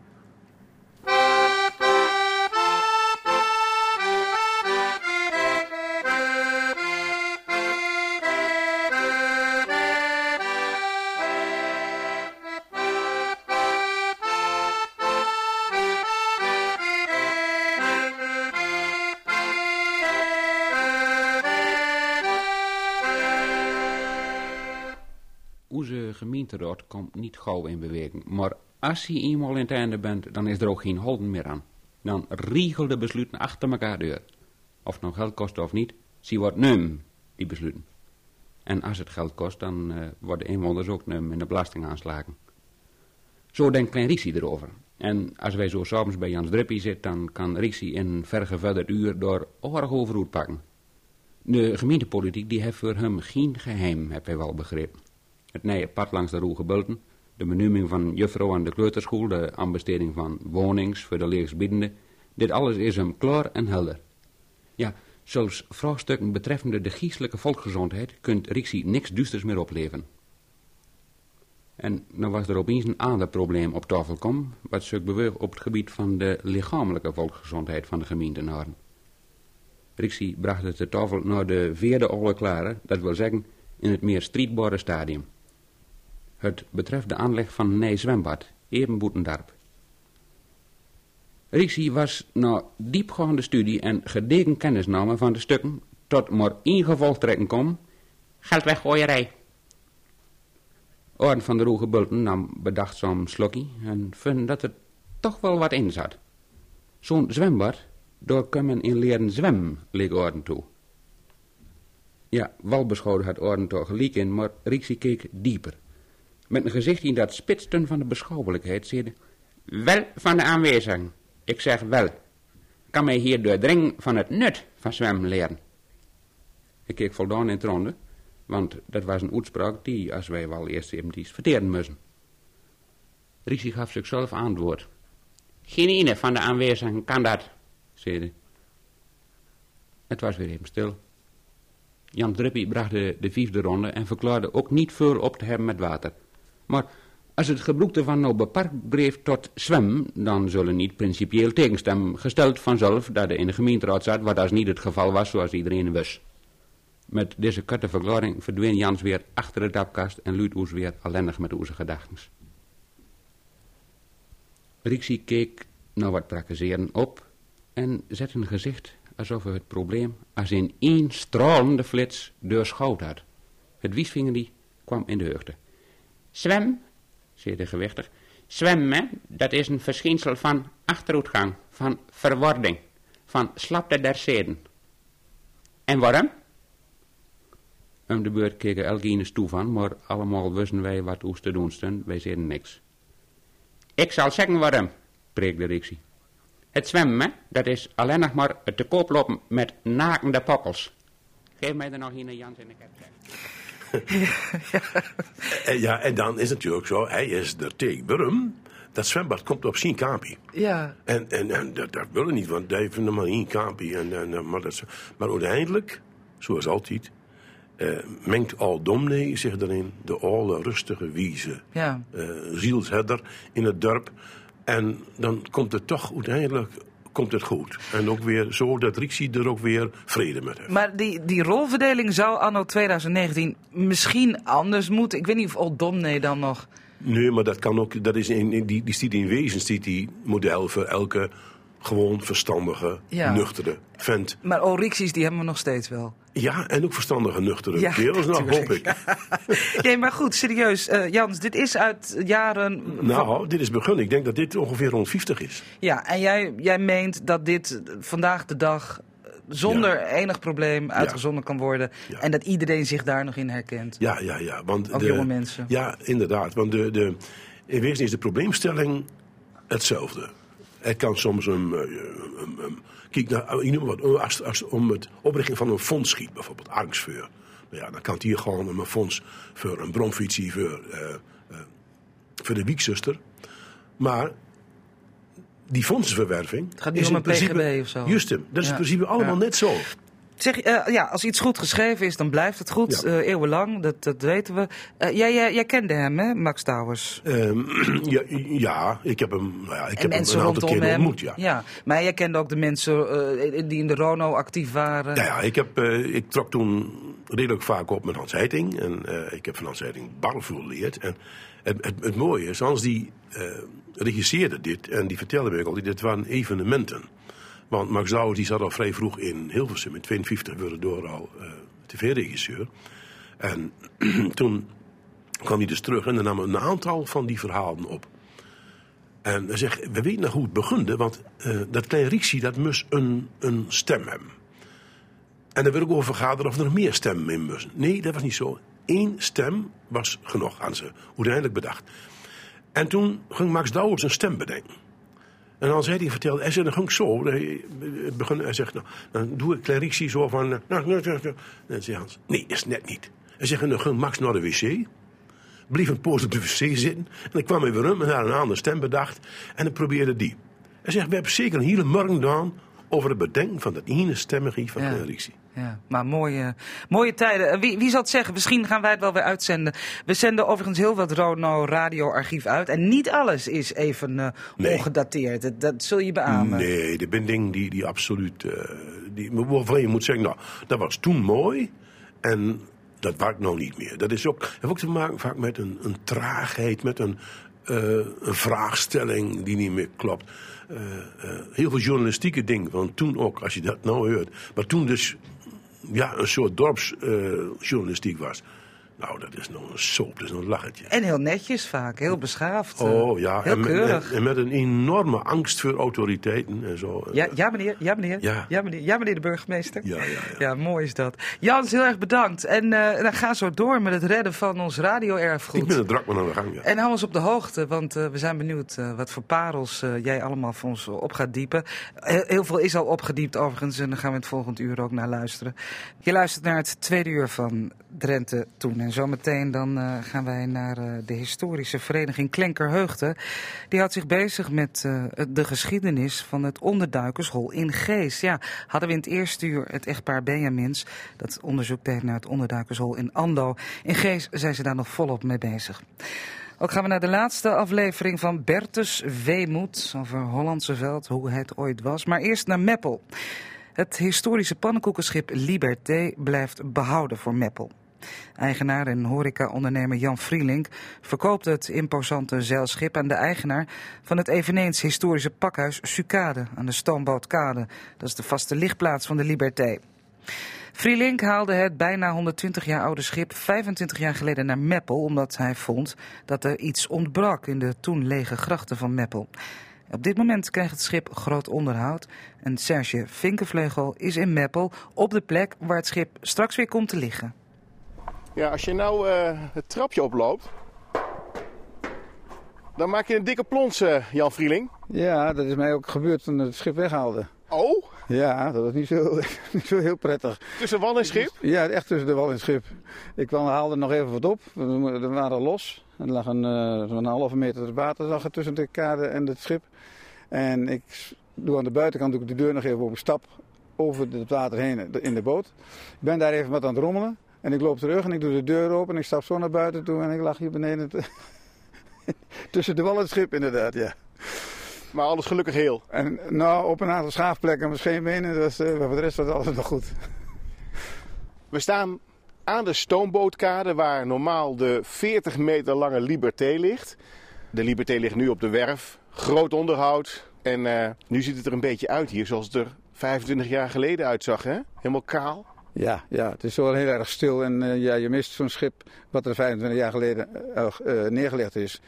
Komt niet gauw in beweging. Maar als je eenmaal in het einde bent, dan is er ook geen holden meer aan. Dan riegel de besluiten achter elkaar deur. Of het nou geld kost of niet, zie wordt num, die besluiten. En als het geld kost, dan uh, worden inwoners ook num in de belastingaanslagen. Zo denkt Klein Rixie erover. En als wij zo s'avonds bij Jans Druppie zitten, dan kan Rixie in vergevorderd uur door oorlog overhoed pakken. De gemeentepolitiek die heeft voor hem geen geheim, heb hij wel begrepen het nieuwe pad langs de Roegebulten, de benoeming van juffrouw aan de kleuterschool, de aanbesteding van wonings voor de leegsbiedende, dit alles is hem klaar en helder. Ja, zelfs vraagstukken betreffende de geestelijke volksgezondheid kunt Rixie niks duisters meer opleveren. En nou was er opeens een ander probleem op tafel kom, wat zich beweegt op het gebied van de lichamelijke volksgezondheid van de gemeentenaren. Rixie bracht het de tafel naar de vierde olle klare, dat wil zeggen in het meer strijdbare stadium. Het betreft de aanleg van een nieuw zwembad, Ebenboetendarp. Rixie was na diepgaande studie en gedegen kennisname van de stukken tot maar één gevolg trekken kon, geld weggooierij. Orden van de Roege Bulten nam bedachtzaam slokkie en vond dat er toch wel wat in zat. Zo'n zwembad, door kan men in leren zwemmen, leek Orden toe. Ja, wel beschouwde het Orden toch gelijk in, maar Rixie keek dieper met een gezicht in dat spitsten van de beschouwelijkheid, zeide... Wel van de aanwezigen. Ik zeg wel. Kan mij hier doordringen van het nut van zwemmen leren. Ik keek voldaan in het ronde, want dat was een uitspraak die, als wij wel eerst eventjes verteren moesten. Rixie gaf zichzelf antwoord. Geen ene van de aanwezigen kan dat, zeide. Het was weer even stil. Jan Druppie bracht de, de vijfde ronde en verklaarde ook niet veel op te hebben met water. Maar als het gebruikte van nou beperkt bleef tot zwem, dan zullen niet principieel tegenstem gesteld vanzelf dat er in de gemeenteraad zat, wat als niet het geval was zoals iedereen wist. Met deze korte verklaring verdween Jans weer achter de dapkast en luidt ons weer ellendig met onze gedachten. Rixie keek naar wat prakkezeren op en zette een gezicht alsof hij het probleem als in één stralende flits doorschouwd had. Het wiesvinger die kwam in de heugde. Zwem, zei de gewichtig. Zwemmen, dat is een verschijnsel van achteruitgang, van verwording, van slapte der zeden. En waarom? Om de beurt keken Elgines toe van, maar allemaal wisten wij wat oes te doen stond. Wij zeiden niks. Ik zal zeggen waarom, preekte Rixie. Het zwemmen, dat is alleen nog maar het te koop lopen met nakende pokkels. Geef mij er nog een Jans in de kerk. En, ja, en dan is het natuurlijk zo, hij is er tegen. Dat zwembad komt op zijn kampie. Ja, En, en, en dat, dat willen niet, want hij vindt maar één kampie. En, en, maar, dat, maar uiteindelijk, zoals altijd, eh, mengt al domnee zich erin de oude rustige wieze. ja. eh zielsherder in het dorp. En dan komt het toch uiteindelijk komt het goed. En ook weer zo dat Rixie er ook weer vrede met heeft. Maar die, die rolverdeling zou anno 2019 misschien anders moeten. Ik weet niet of Old Domney dan nog... Nee, maar dat kan ook. Dat is in, in die, die stiet in wezen die model voor elke gewoon verstandige, Ja. nuchtere vent. Maar Orixies, die hebben we nog steeds wel. Ja, en ook verstandige, nuchtere Ja, kerels, nou hoop ik. Nee, maar goed, serieus. eh, Jans, dit is uit jaren... van- Nou, dit is begonnen. Ik denk dat dit ongeveer rond 50 is. Ja, en jij, jij meent dat dit vandaag de dag zonder enig probleem uitgezonden kan worden. Ja. En dat iedereen zich daar nog in herkent. Ja, ja, ja. Want Ook de, jonge mensen. Ja, inderdaad. Want de, de, in wezen is de probleemstelling hetzelfde. Het kan soms een. eh, een- een- kijk, nou, ik noem wat. Als, als om het oprichting van een fonds schiet, bijvoorbeeld angstvuur. Nou ja, dan kan het hier gewoon om een fonds voor een bromfietsie, voor, eh, eh, voor de wiekzuster. Maar die fondsenverwerving. Het gaat niet is om een PGB principe- of zo. Juist hem. Dat is Ja. in principe allemaal Ja. net zo. Zeg, eh, ja, als iets goed geschreven is, dan blijft het goed. Ja. eh, eeuwenlang, dat, dat weten we. Eh, jij, jij, jij kende hem, hè, Max Towers? Ehm, ja, ja, ik heb hem, nou ja, ik en heb hem een aantal keer ontmoet. Ja. maar jij kende ook de mensen die in de Rono actief waren. Ja, ja ik, heb, ik trok toen redelijk vaak op met Hans Heiting. En ik heb van Hans Heiting barvol geleerd. En het, het, het mooie is, Hans die regisseerde dit. En die vertelde me ook altijd, dit waren evenementen. Want Max Douwers die zat al vrij vroeg in Hilversum. In 52 werd hij door al eh, tv-regisseur. En toen kwam hij dus terug en dan nam een aantal van die verhalen op. En hij zegt, we weten nog hoe het begunde, want eh, dat kleine Rixie, dat moest een, een stem hebben. En daar wil ik over vergaderen of er nog meer stemmen in moesten. Nee, dat was niet zo. Eén stem was genoeg, aan ze uiteindelijk bedacht. En toen ging Max Douwers een stem bedenken. En zei hij, vertelde, hij zei, dan ging ik zo. Hij, begon, hij zegt, nou, dan doe ik Clarixie zo van, nou, nou, nou, nou. En dan zei Hans, nee, is net niet. Hij zegt, dan ging Max naar de wc. Bleef een poos op de wc zitten. En dan kwam hij weer om en had een andere stem bedacht. En dan probeerde die. Hij zegt, we hebben zeker een hele morgen gedaan over het bedenken van dat ene stemmige van Ja. Ja, maar mooie, mooie tijden. Eh, Wie, wie zal het zeggen? Misschien gaan wij het wel weer uitzenden. We zenden overigens heel wat Rono radioarchief uit. En niet alles is even eh, Nee. ongedateerd. Dat, dat zul je beamen. Nee, de binding die, die absoluut. eh, die, waarvan je moet zeggen, nou, dat was toen mooi. En dat werkt nou niet meer. Dat is ook, heeft ook te maken vaak met een, een traagheid, met een, een vraagstelling die niet meer klopt. Heel veel journalistieke dingen van toen ook, als je dat nou hoort. Maar toen dus ja, een soort dorpsjournalistiek was. Nou, dat is nog een soap, dat is nog een lachertje. En heel netjes vaak, heel beschaafd. eh, Oh ja, heel en met, keurig. en, en met een enorme angst voor autoriteiten en zo. Ja, ja, meneer, ja, meneer. Ja. Ja. meneer, ja, meneer de burgemeester. Ja, ja, ja. Ja, mooi is dat. Jans, heel erg bedankt. En eh, dan ga zo door met het redden van ons radio-erfgoed. Ik ben een drakman aan de gang, ja. En hou ons op de hoogte, want eh, we zijn benieuwd eh, wat voor parels eh, jij allemaal voor ons op gaat diepen. Heel, heel veel is al opgediept overigens en daar gaan we het volgend uur ook naar luisteren. Je luistert naar het tweede uur van Drenthe Toen. En zometeen dan eh, gaan wij naar eh, de historische vereniging Klenkerheugde. Die houdt zich bezig met eh, de geschiedenis van het onderduikershol in Gees. Ja, hadden we in het eerste uur het echtpaar Benjamins dat onderzoek deed naar het onderduikershol in Ando. In Gees zijn ze daar nog volop mee bezig. Ook gaan we naar de laatste aflevering van Bertus Weemoed over Hollandse Veld, hoe het ooit was. Maar eerst naar Meppel. Het historische pannenkoekenschip Liberté blijft behouden voor Meppel. Eigenaar en horecaondernemer Jan Vrielink verkoopt het imposante zeilschip aan de eigenaar van het eveneens historische pakhuis Sucade aan de Stoombootkade. Dat is de vaste lichtplaats van de Liberté. Vrielink haalde het bijna 120 jaar oude schip 25 jaar geleden naar Meppel, omdat hij vond dat er iets ontbrak in de toen lege grachten van Meppel. Op dit moment krijgt het schip groot onderhoud en Serge Vinkenvleugel is in Meppel op de plek waar het schip straks weer komt te liggen. Ja, als je nou uh, het trapje oploopt, dan maak je een dikke plons, uh, Jan Vrieling. Ja, dat is mij ook gebeurd toen het schip weghaalde. Oh? Ja, dat was niet zo, niet zo heel prettig. Tussen wal en schip? Ja, echt tussen de wal en schip. Ik kwam, haalde nog even wat op. We waren los. Er lag een, uh, een halve meter water lag er tussen de kade en het schip. En ik doe aan de buitenkant doe ik de deur nog even op een stap over het water heen in de boot. Ik ben daar even wat aan het rommelen. En ik loop terug en ik doe de deur open en ik stap zo naar buiten toe en ik lag hier beneden. Tussen de wal en het schip inderdaad, ja. Maar alles gelukkig heel? En, nou, op een aantal schaafplekken, maar geen benen, dus uh, voor de rest was alles nog goed. We staan aan de stoombootkade waar normaal de 40 meter lange Liberté ligt. De Liberté ligt nu op de werf, groot onderhoud. En uh, nu ziet het er een beetje uit hier zoals het er 25 jaar geleden uitzag, hè? Helemaal kaal. Ja, ja, het is wel heel erg stil en uh, ja, je mist zo'n schip wat er 25 jaar geleden uh, uh, neergelegd is.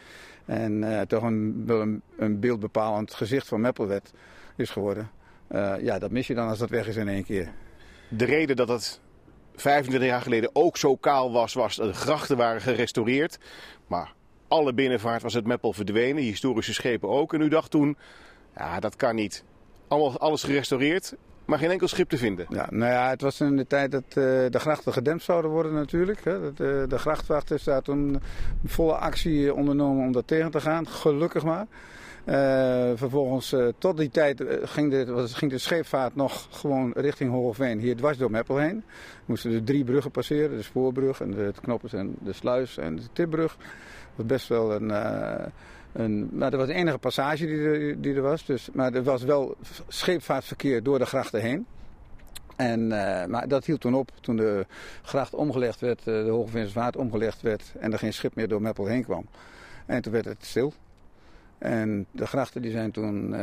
En toch een, een, beeldbepalend gezicht van Meppelwet is geworden. ja, dat mis je dan als dat weg is in één keer. De reden dat het 25 jaar geleden ook zo kaal was, was dat de grachten waren gerestaureerd. Maar alle binnenvaart was het Meppel verdwenen, historische schepen ook. En u dacht toen, ja, dat kan niet. Alles gerestaureerd, maar geen enkel schip te vinden. Ja, nou ja, het was in de tijd dat uh, de grachten gedempt zouden worden natuurlijk. Hè. Uh, de grachtwacht heeft daar toen volle actie ondernomen om dat tegen te gaan. Gelukkig maar. Vervolgens, tot die tijd ging de, ging de scheepvaart nog gewoon richting Hogeveen, hier dwars door Meppel heen. Moesten er drie bruggen passeren, de spoorbrug en de knoppers en de sluis en de tipbrug. Dat was best wel een... Maar dat was de enige passage die er, die er was. Dus, maar er was wel scheepvaartverkeer door de grachten heen. En, uh, maar dat hield toen op toen de gracht omgelegd werd, uh, de Hogevinsersvaart omgelegd werd en er geen schip meer door Meppel heen kwam. En toen werd het stil. En de grachten die zijn toen uh,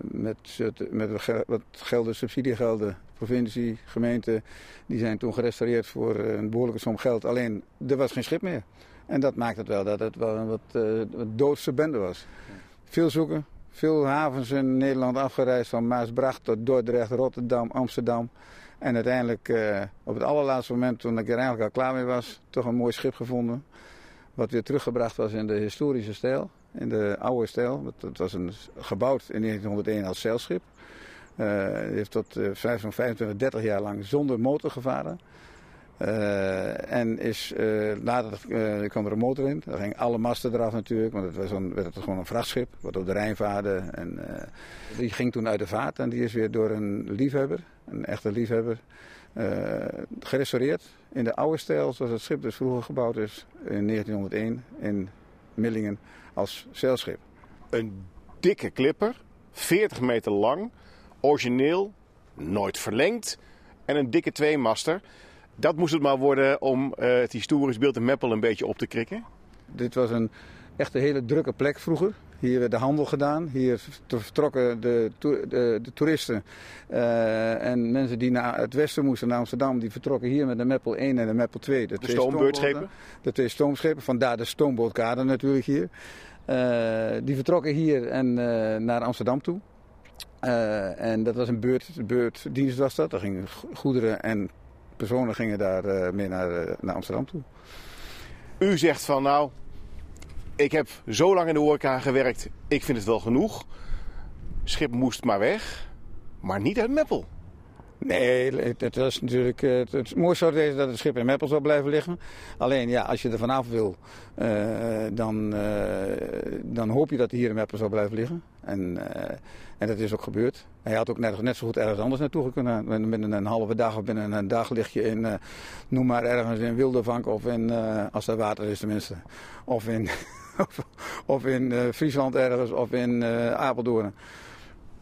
met, met wat gelden, subsidiegelden, provincie, gemeente, die zijn toen gerestaureerd voor een behoorlijke som geld. Alleen er was geen schip meer. En dat maakt het wel dat het wel een wat, uh, wat doodse bende was. Veel zoeken, veel havens in Nederland afgereisd, van Maasbracht tot Dordrecht, Rotterdam, Amsterdam. En uiteindelijk uh, op het allerlaatste moment, toen ik er eigenlijk al klaar mee was, toch een mooi schip gevonden. Wat weer teruggebracht was in de historische stijl, in de oude stijl. Het was een, gebouwd in 1901 als zeilschip. Uh, heeft tot uh, 25, 30 jaar lang zonder motor gevaren. Uh, en is, uh, later uh, kwam er een motor in. Daar gingen alle masten eraf natuurlijk, want het was een, werd het gewoon een vrachtschip wat op de Rijn vaarde. En, die ging toen uit de vaart en die is weer door een liefhebber, een echte liefhebber, gerestaureerd. In de oude stijl zoals het schip dus vroeger gebouwd is in 1901 in Millingen als zeilschip. Een dikke klipper, 40 meter lang, origineel, nooit verlengd en een dikke tweemaster. Dat moest het maar worden om uh, het historisch beeld in Meppel een beetje op te krikken? Dit was een echt een hele drukke plek vroeger. Hier werd de handel gedaan. Hier vertrokken de, de, de toeristen uh, en mensen die naar het westen moesten, naar Amsterdam, die vertrokken hier met de Meppel 1 en de Meppel 2. De, de stoombeurtschepen? De twee stoomschepen, vandaar de stoombootkade natuurlijk hier. Uh, die vertrokken hier en naar Amsterdam toe. en dat was een beurt, beurtdienst was dat. Daar gingen goederen en personen gingen daar uh, mee naar, uh, naar Amsterdam toe. U zegt van nou, ik heb zo lang in de horeca gewerkt, ik vind het wel genoeg. Schip moest maar weg, maar niet uit Meppel. Nee, het was natuurlijk. eh, Het, het mooiste zou wezen dat het schip in Meppel zou blijven liggen. Alleen ja, als je er vanaf wil, uh, dan, uh, dan hoop je dat hij hier in Meppel zou blijven liggen. En, uh, en dat is ook gebeurd. Hij had ook net, net zo goed ergens anders naartoe kunnen. Binnen een halve dag of binnen een daglichtje in, noem maar ergens in Wildervank of in, als er water is tenminste. Of in, of, in Friesland ergens of in Apeldoorn.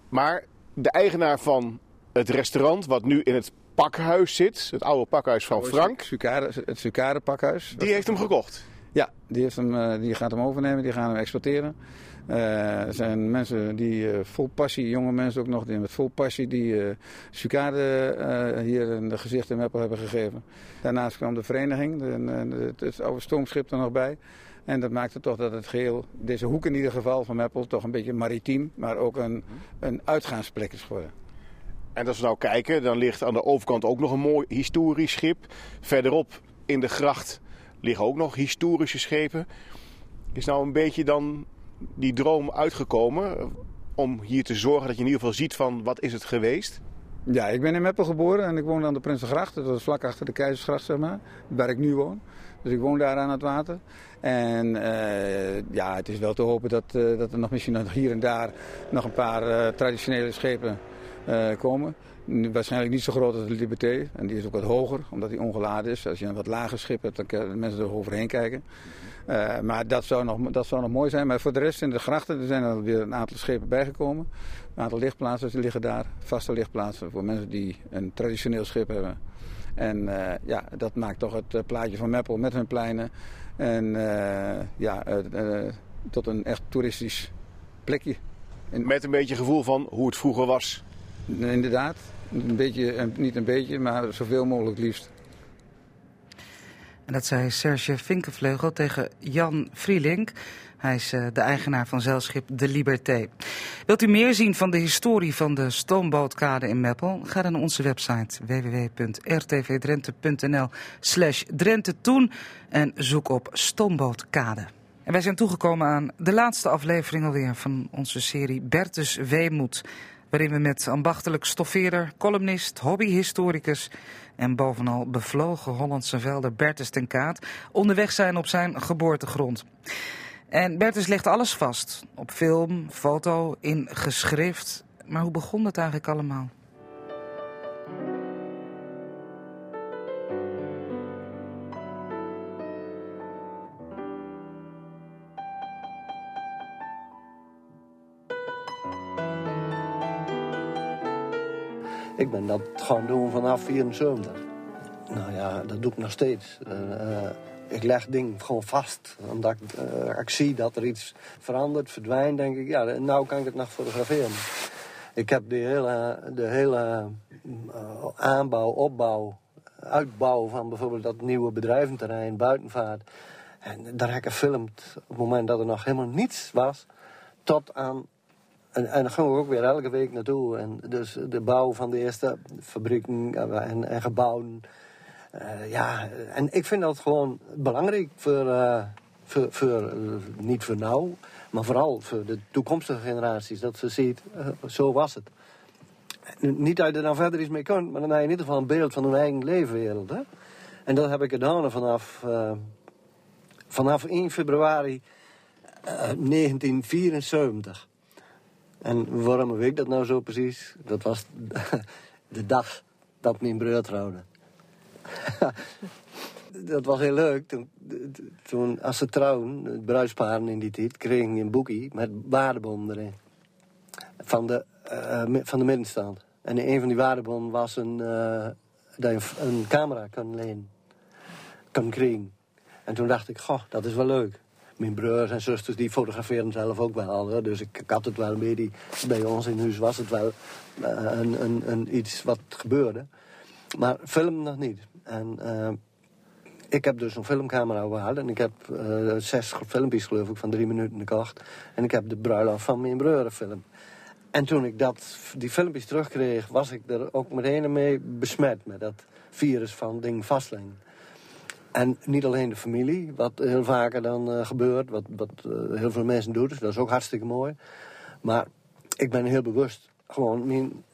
Maar de eigenaar van Het restaurant wat nu in het pakhuis zit, het oude pakhuis van Frank, het Sucade pakhuis. die heeft hem gekocht. Ja, die, eh, die gaat hem overnemen, die gaan hem exporteren. Eh, er zijn mensen die eh, vol passie, jonge mensen ook nog, met vol passie die eh Sucade hier een gezicht in Meppel hebben gegeven. Daarnaast kwam de vereniging, de, de- het, het oude stoomschip er nog bij. En dat maakte toch dat het geheel, deze hoek in ieder geval van Meppel, toch een beetje maritiem, maar ook een, een uitgaansplek is geworden. En als we nou kijken, dan ligt aan de overkant ook nog een mooi historisch schip. Verderop in de gracht liggen ook nog historische schepen. Is nou een beetje dan die droom uitgekomen eh, om hier te zorgen dat je in ieder geval ziet van wat is het geweest? Ja, ik ben in Meppel geboren en ik woon aan de Prinsengracht. Dat is vlak achter de Keizersgracht, zeg maar. Waar ik nu woon. Dus ik woon daar aan het water. En eh, ja, het is wel te hopen dat, eh, dat er nog misschien hier en daar nog een paar traditionele schepen komen. Waarschijnlijk niet zo groot als de Liberté. En die is ook wat hoger, omdat die ongeladen is. Als je een wat lager schip hebt, dan kunnen mensen er overheen kijken. Eh, maar dat zou, nog, dat zou nog mooi zijn. Maar voor de rest in de grachten er zijn er weer een aantal schepen bijgekomen. Een aantal lichtplaatsen die liggen daar. Vaste lichtplaatsen voor mensen die een traditioneel schip hebben. En eh, ja, dat maakt toch het eh, plaatje van Meppel met hun pleinen. En ja, tot een echt toeristisch plekje. Met een beetje gevoel van hoe het vroeger was. Inderdaad. Een beetje, eh, niet een beetje, maar zoveel mogelijk liefst. En dat zei Serge Vinkenvleugel tegen Jan Vrielink. Hij is eh, de eigenaar van zeilschip De Liberté. Wilt u meer zien van de historie van de stoombootkade in Meppel? Ga dan naar onze website www.rtvdrenthe.nl slash Drenthe Toen en zoek op stoombootkade. En wij zijn toegekomen aan de laatste aflevering alweer van onze serie Bertus Weemoed. Waarin we met ambachtelijk stoffeerder, columnist, hobbyhistoricus en bovenal bevlogen Hollandse velder Bertus ten Kaat onderweg zijn op zijn geboortegrond. En Bertus legt alles vast. Op film, foto, in geschrift. Maar hoe begon het eigenlijk allemaal? Ik ben dat gaan doen vanaf 74. Nou ja, dat doe ik nog steeds. Eh, eh, ik leg dingen gewoon vast. Omdat ik, eh, ik zie dat er iets verandert, verdwijnt, denk ik. Ja, nou kan ik het nog fotograferen. Ik heb de hele, de hele aanbouw, opbouw, uitbouw van bijvoorbeeld dat nieuwe bedrijventerrein, buitenvaart. En daar heb ik gefilmd op het moment dat er nog helemaal niets was. Tot aan en, en dan gaan we ook weer elke week naartoe. En dus de bouw van de eerste fabrieken en, en gebouwen. Eh, ja, en ik vind dat gewoon belangrijk voor, eh, voor, voor eh, niet voor nou, maar vooral voor de toekomstige generaties. Dat ze ziet, eh, zo was het. Niet dat je er nou verder iets mee kunt, maar dan heb je in ieder geval een beeld van hun eigen leefwereld. Hè? En dat heb ik gedaan vanaf, eh, vanaf 1 februari eh, 1974. En waarom weet ik dat nou zo precies? Dat was de dag dat mijn broer trouwde. dat was heel leuk. Toen, toen als ze trouwen, het bruidsparen in die tijd, kregen een boekje met waardebonnen erin. Van de, eh, van de middenstand. En een van die waardebonnen was een, eh, dat je een, een camera kon lenen. Kon krijgen. En toen dacht ik, goh, dat is wel leuk. Mijn broers en zusters die fotograferen zelf ook wel. Hè? Dus ik, had het wel mee. Die, bij ons in huis was het wel eh, een, iets wat gebeurde. Maar film nog niet. En eh, ik heb dus een filmcamera gehaald. En ik heb eh, zes filmpjes geloof ik van drie minuten gekocht. En ik heb de bruiloft van mijn broer gefilmd. En toen ik dat, die filmpjes terugkreeg, was ik er ook meteen mee besmet met dat virus van ding vastleggen. En niet alleen de familie, wat heel vaker dan eh, gebeurt, wat, wat eh, heel veel mensen doen, dus dat is ook hartstikke mooi. Maar ik ben heel bewust gewoon mijn,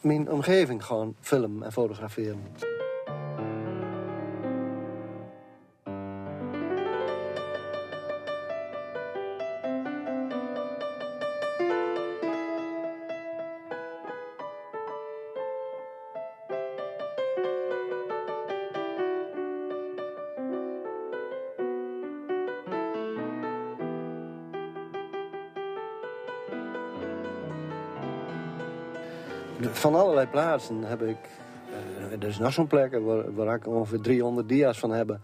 mijn omgeving gewoon filmen en fotograferen. Van allerlei plaatsen heb ik... Uh, er is nog zo'n plek waar, waar ik ongeveer 300 dia's van heb.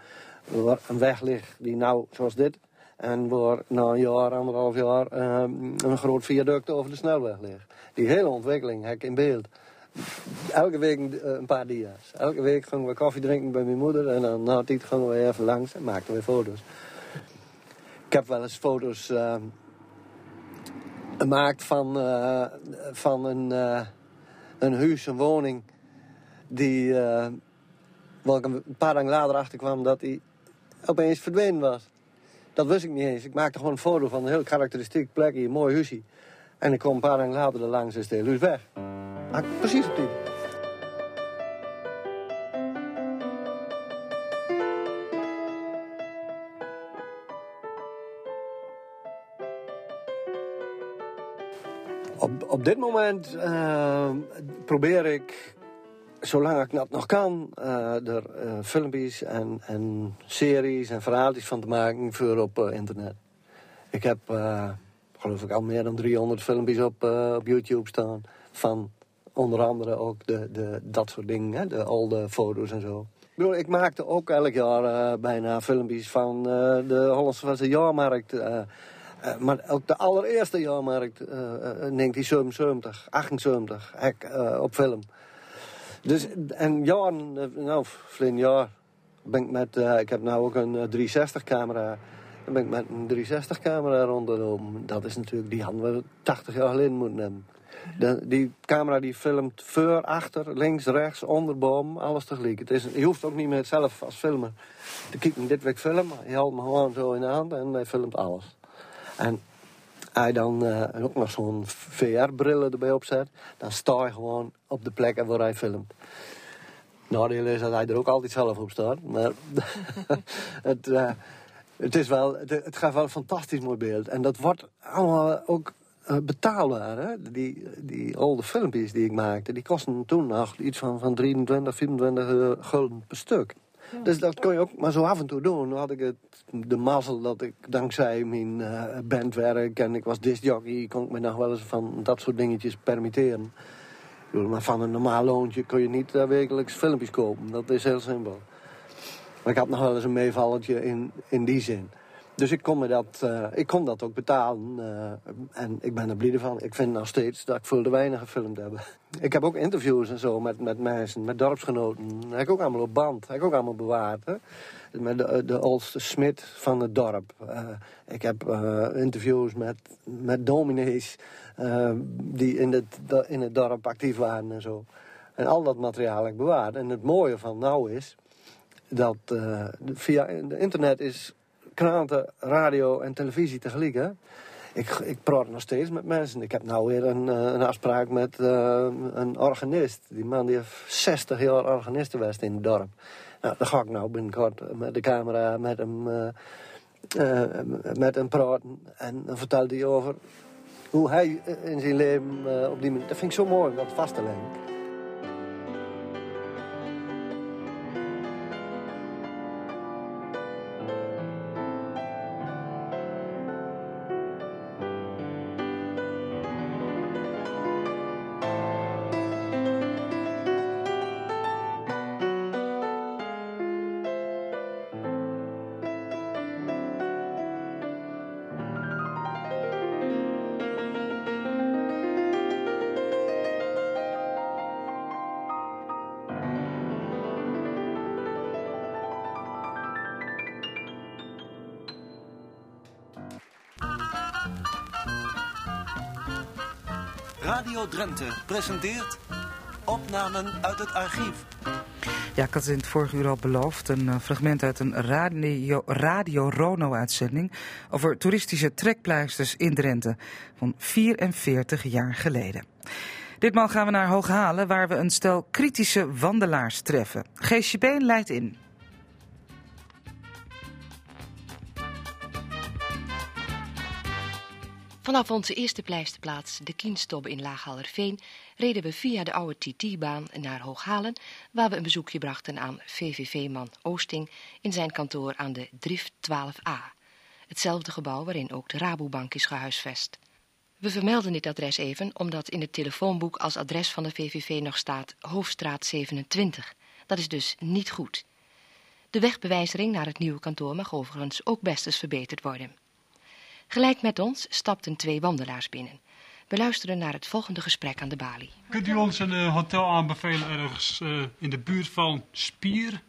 Waar een weg ligt die nou, zoals dit... En waar na een jaar, anderhalf jaar, een groot viaduct over de snelweg ligt. Die hele ontwikkeling heb ik in beeld elke week een paar dia's. Elke week gingen we koffie drinken bij mijn moeder. En dan na het gingen we even langs en maakten we foto's. Ik heb wel eens foto's gemaakt van, van een, een huis, een woning. Die, waar ik een paar dagen later achter kwam dat die opeens verdwenen was. Dat wist ik niet eens. Ik maakte gewoon een foto van een heel karakteristiek plekje, een mooi huisje. En ik kwam een paar dagen later er langs en is de huis weg. Precies op die. Op, dit moment uh, probeer ik, zolang ik dat nog kan, uh, er uh, filmpjes en, en series en verhaaltjes van te maken voor op internet. Ik heb, geloof ik, al meer dan 300 filmpjes op, op YouTube staan van onder andere ook de, de, dat soort dingen, hè? de oude foto's en zo. Ik, bedoel, ik maakte ook elk jaar bijna filmpjes van de Hollandse jaarmarkt. Uh, maar ook de allereerste jaarmarkt, 1977, 78, ik, op film. Dus, en jaren, nou, flink jaar, ben ik met, ik heb nou ook een 360-camera. Dan ben ik met een 360-camera rondgelopen. Dat is natuurlijk, die hadden we 80 jaar geleden moeten. De, die camera die filmt voor, achter, links, rechts, onder, boom, alles tegelijk. Het is, je hoeft ook niet meer zelf als filmer te kijken, dit ik filmen. Je houdt me gewoon zo in de hand en hij filmt alles. En hij dan uh, ook nog zo'n VR-brillen erbij opzet, dan sta je gewoon op de plek waar hij filmt. Nadeel is dat hij er ook altijd zelf op staat. Maar het, uh, het, is wel, het, het gaat wel een fantastisch mooi beeld. En dat wordt allemaal ook uh, betaalbaar. Hè? Die, die oude filmpjes die ik maakte, die kosten toen nog iets van, van 23, 24 uh, gulden per stuk. Dus dat kon je ook maar zo af en toe doen. Dan had ik het, de mazzel dat ik dankzij mijn uh, bandwerk en ik was discjockey, kon ik me nog wel eens van dat soort dingetjes permitteren. Maar van een normaal loontje kun je niet uh, wekelijks filmpjes kopen. Dat is heel simpel. Maar ik had nog wel eens een meevalletje in, in die zin. Dus ik kon, me dat, uh, ik kon dat ook betalen. Uh, en ik ben er blij van. Ik vind nog steeds dat ik veel te weinig gefilmd heb. ik heb ook interviews en zo met, met mensen, met dorpsgenoten. Dat heb ik ook allemaal op band. Heb ik ook allemaal bewaard. Met de, de oudste smid van het dorp. Uh, ik heb interviews met, met dominees die in het, in het dorp actief waren en zo. En al dat materiaal heb ik bewaard. En het mooie van nou is dat via internet is kranten, radio en televisie tegelijk. Ik, ik praat nog steeds met mensen. Ik heb nou weer een, eh, een afspraak met uh, een organist. Die man die heeft 60 jaar organist geweest in het dorp. Nou, dan ga ik nou binnenkort met de camera met hem, uh, met hem praten. En dan vertelt hij over hoe hij in zijn leven op die manier... Dat vind ik zo mooi, dat vast te leggen. Radio Drenthe presenteert opnamen uit het archief. Ja, ik had het in het vorige uur al beloofd. Een uh, fragment uit een Radio, radio Rono-uitzending over toeristische trekpleisters in Drenthe van 44 jaar geleden. Ditmaal gaan we naar Hooghalen, waar we een stel kritische wandelaars treffen. Geesje Been leidt in. Vanaf onze eerste pleisterplaats, de Kienstobbe in Laaghallerveen, reden we via de oude TT-baan naar Hooghalen, waar we een bezoekje brachten aan VVV-man Oosting in zijn kantoor aan de Drift 12a. Hetzelfde gebouw waarin ook de Rabobank is gehuisvest. We vermelden dit adres even omdat in het telefoonboek als adres van de VVV nog staat Hoofdstraat 27. Dat is dus niet goed. De wegbewijzering naar het nieuwe kantoor mag overigens ook best eens verbeterd worden. Gelijk met ons stapten twee wandelaars binnen. We luisteren naar het volgende gesprek aan de balie. Kunt u ons een uh, hotel aanbevelen ergens uh, in de buurt van Spier?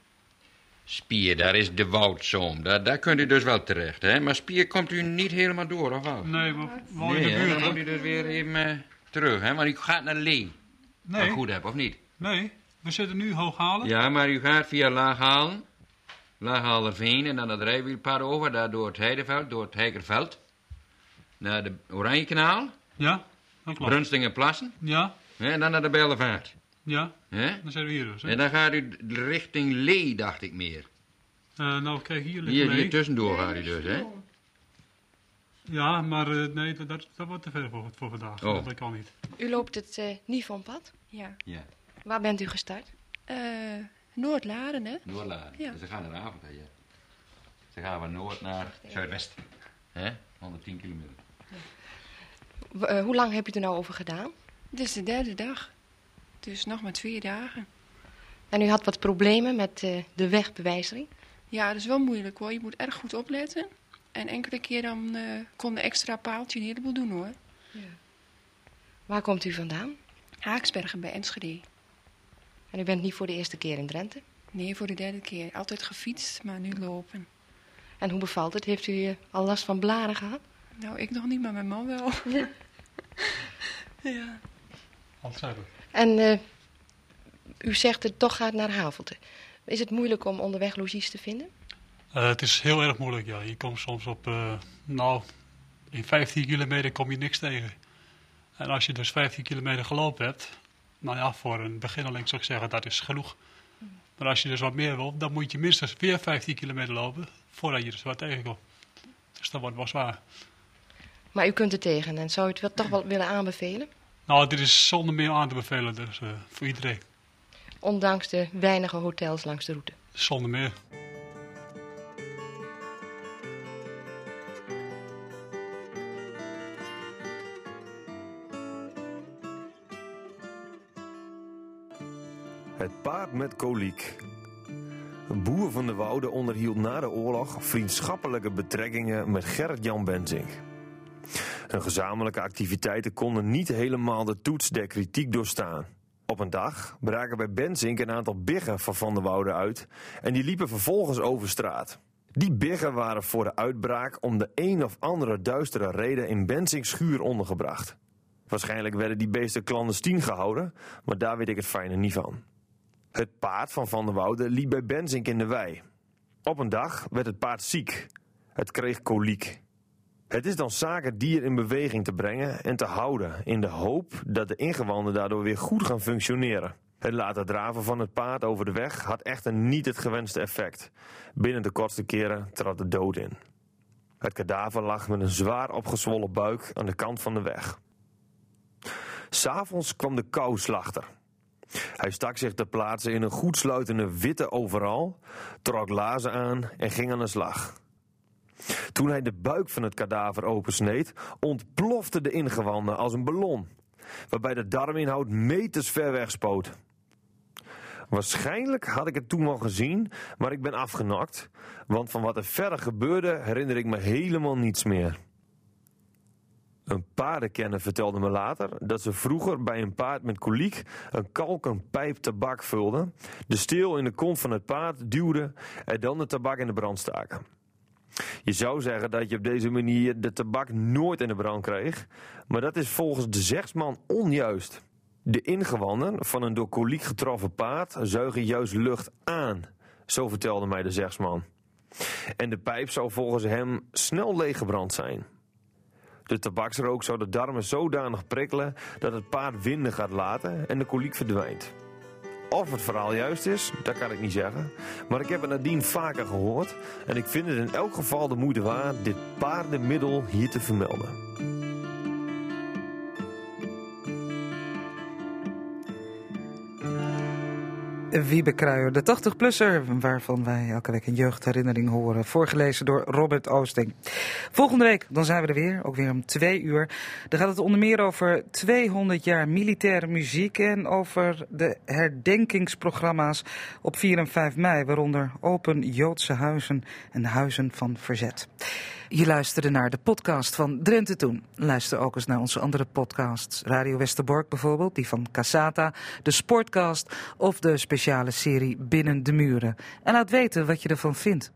Spier, daar is de Woudzoom. Daar, daar kunt u dus wel terecht, hè? Maar Spier komt u niet helemaal door, of wel? Nee, maar wel nee, in de buurt, dan moet u dus weer even uh, terug, hè? Maar u gaat naar Lee. Nee. Als ik goed heb, of niet? Nee, we zitten nu Hooghalen. Ja, maar u gaat via Laaghalen, Laaghalerveen en dan het rijwielpad over, daar door het Heideveld, door het Heikerveld, naar de Oranjekanaal. Ja, dat klopt. Brunstingenplassen. Ja. En dan naar de Bellevaart. Ja, Hè? dan zijn we hier dus. Hè? En dan gaat u richting Lee, dacht ik meer. Uh, nou, kijk, hier ligt Hier, Lee. hier tussendoor gaat u dus, hè? Ja, maar uh, nee, dat, dat, dat wordt te ver voor, voor vandaag. Oh. Dat kan niet. U loopt het uh, Nivonpad? Ja. Ja. Waar bent u gestart? Uh, Noordlaren, hè? Noordlaren. Ja. Dus ze gaan in de avond, hè? Ja. Ze gaan van noord naar zuidwest. Hè? 110 kilometer. Uh, hoe lang heb je er nou over gedaan? Dit is de derde dag. Dus nog maar twee dagen. En u had wat problemen met uh, de wegbewijzering? Ja, dat is wel moeilijk hoor. Je moet erg goed opletten. En enkele keer dan uh, kon de extra paaltje een heleboel doen hoor. Ja. Waar komt u vandaan? Haaksbergen bij Enschede. En u bent niet voor de eerste keer in Drenthe? Nee, voor de derde keer. Altijd gefietst, maar nu lopen. En hoe bevalt het? Heeft u al last van blaren gehad? Nou, ik nog niet, maar mijn man wel. Ja. ja. Ontzettend. En uh, u zegt het toch gaat naar Havelte. Is het moeilijk om onderweg logies te vinden? Uh, het is heel erg moeilijk, ja. Je komt soms op, uh, nou, in 15 kilometer kom je niks tegen. En als je dus 15 kilometer gelopen hebt, nou ja, voor een beginneling zou ik zeggen, dat is genoeg. Maar als je dus wat meer wilt, dan moet je minstens weer 15 kilometer lopen, voordat je dus wat tegenkomt. Dus dat wordt wel zwaar. Maar u kunt er tegen en zou u het wel, toch wel willen aanbevelen? Nou, dit is zonder meer aan te bevelen, dus uh, voor iedereen. Ondanks de weinige hotels langs de route? Zonder meer. Het paard met koliek. Een boer van de Woude onderhield na de oorlog vriendschappelijke betrekkingen met Gerrit-Jan Benzink. Hun gezamenlijke activiteiten konden niet helemaal de toets der kritiek doorstaan. Op een dag braken bij Benzink een aantal biggen van Van der Woude uit en die liepen vervolgens over straat. Die biggen waren voor de uitbraak om de een of andere duistere reden in Benzinks schuur ondergebracht. Waarschijnlijk werden die beesten clandestien gehouden, maar daar weet ik het fijne niet van. Het paard van Van der Woude liep bij Benzink in de wei. Op een dag werd het paard ziek. Het kreeg koliek. Het is dan zaak het dier in beweging te brengen en te houden in de hoop dat de ingewanden daardoor weer goed gaan functioneren. Het laten draven van het paard over de weg had echter niet het gewenste effect. Binnen de kortste keren trad de dood in. Het kadaver lag met een zwaar opgezwollen buik aan de kant van de weg. S'avonds kwam de kouslachter. Hij stak zich ter plaatse in een goed sluitende witte overal, trok lazen aan en ging aan de slag. Toen hij de buik van het kadaver opensneed, ontplofte de ingewanden als een ballon, waarbij de darminhoud meters ver weg spoot. Waarschijnlijk had ik het toen al gezien, maar ik ben afgenakt, want van wat er verder gebeurde herinner ik me helemaal niets meer. Een paardenkenner vertelde me later dat ze vroeger bij een paard met koliek een kalken pijp tabak vulden, de steel in de kont van het paard duwden en dan de tabak in de brand staken. Je zou zeggen dat je op deze manier de tabak nooit in de brand kreeg, maar dat is volgens de zegsman onjuist. De ingewanden van een door koliek getroffen paard zuigen juist lucht aan, zo vertelde mij de zegsman. En de pijp zou volgens hem snel leeggebrand zijn. De tabaksrook zou de darmen zodanig prikkelen dat het paard winden gaat laten en de koliek verdwijnt. Of het verhaal juist is, dat kan ik niet zeggen. Maar ik heb het nadien vaker gehoord en ik vind het in elk geval de moeite waard dit paardenmiddel hier te vermelden. Wiebe Kruijer, de 80-plusser, waarvan wij elke week een jeugdherinnering horen. Voorgelezen door Robert Oosting. Volgende week, dan zijn we er weer, ook weer om twee uur. Dan gaat het onder meer over 200 jaar militaire muziek en over de herdenkingsprogramma's op 4 en 5 mei, waaronder Open Joodse Huizen en Huizen van Verzet. Je luisterde naar de podcast van Drenthe Toen. Luister ook eens naar onze andere podcasts. Radio Westerbork bijvoorbeeld, die van Casata, de Sportcast of de speciale serie Binnen de Muren. En laat weten wat je ervan vindt.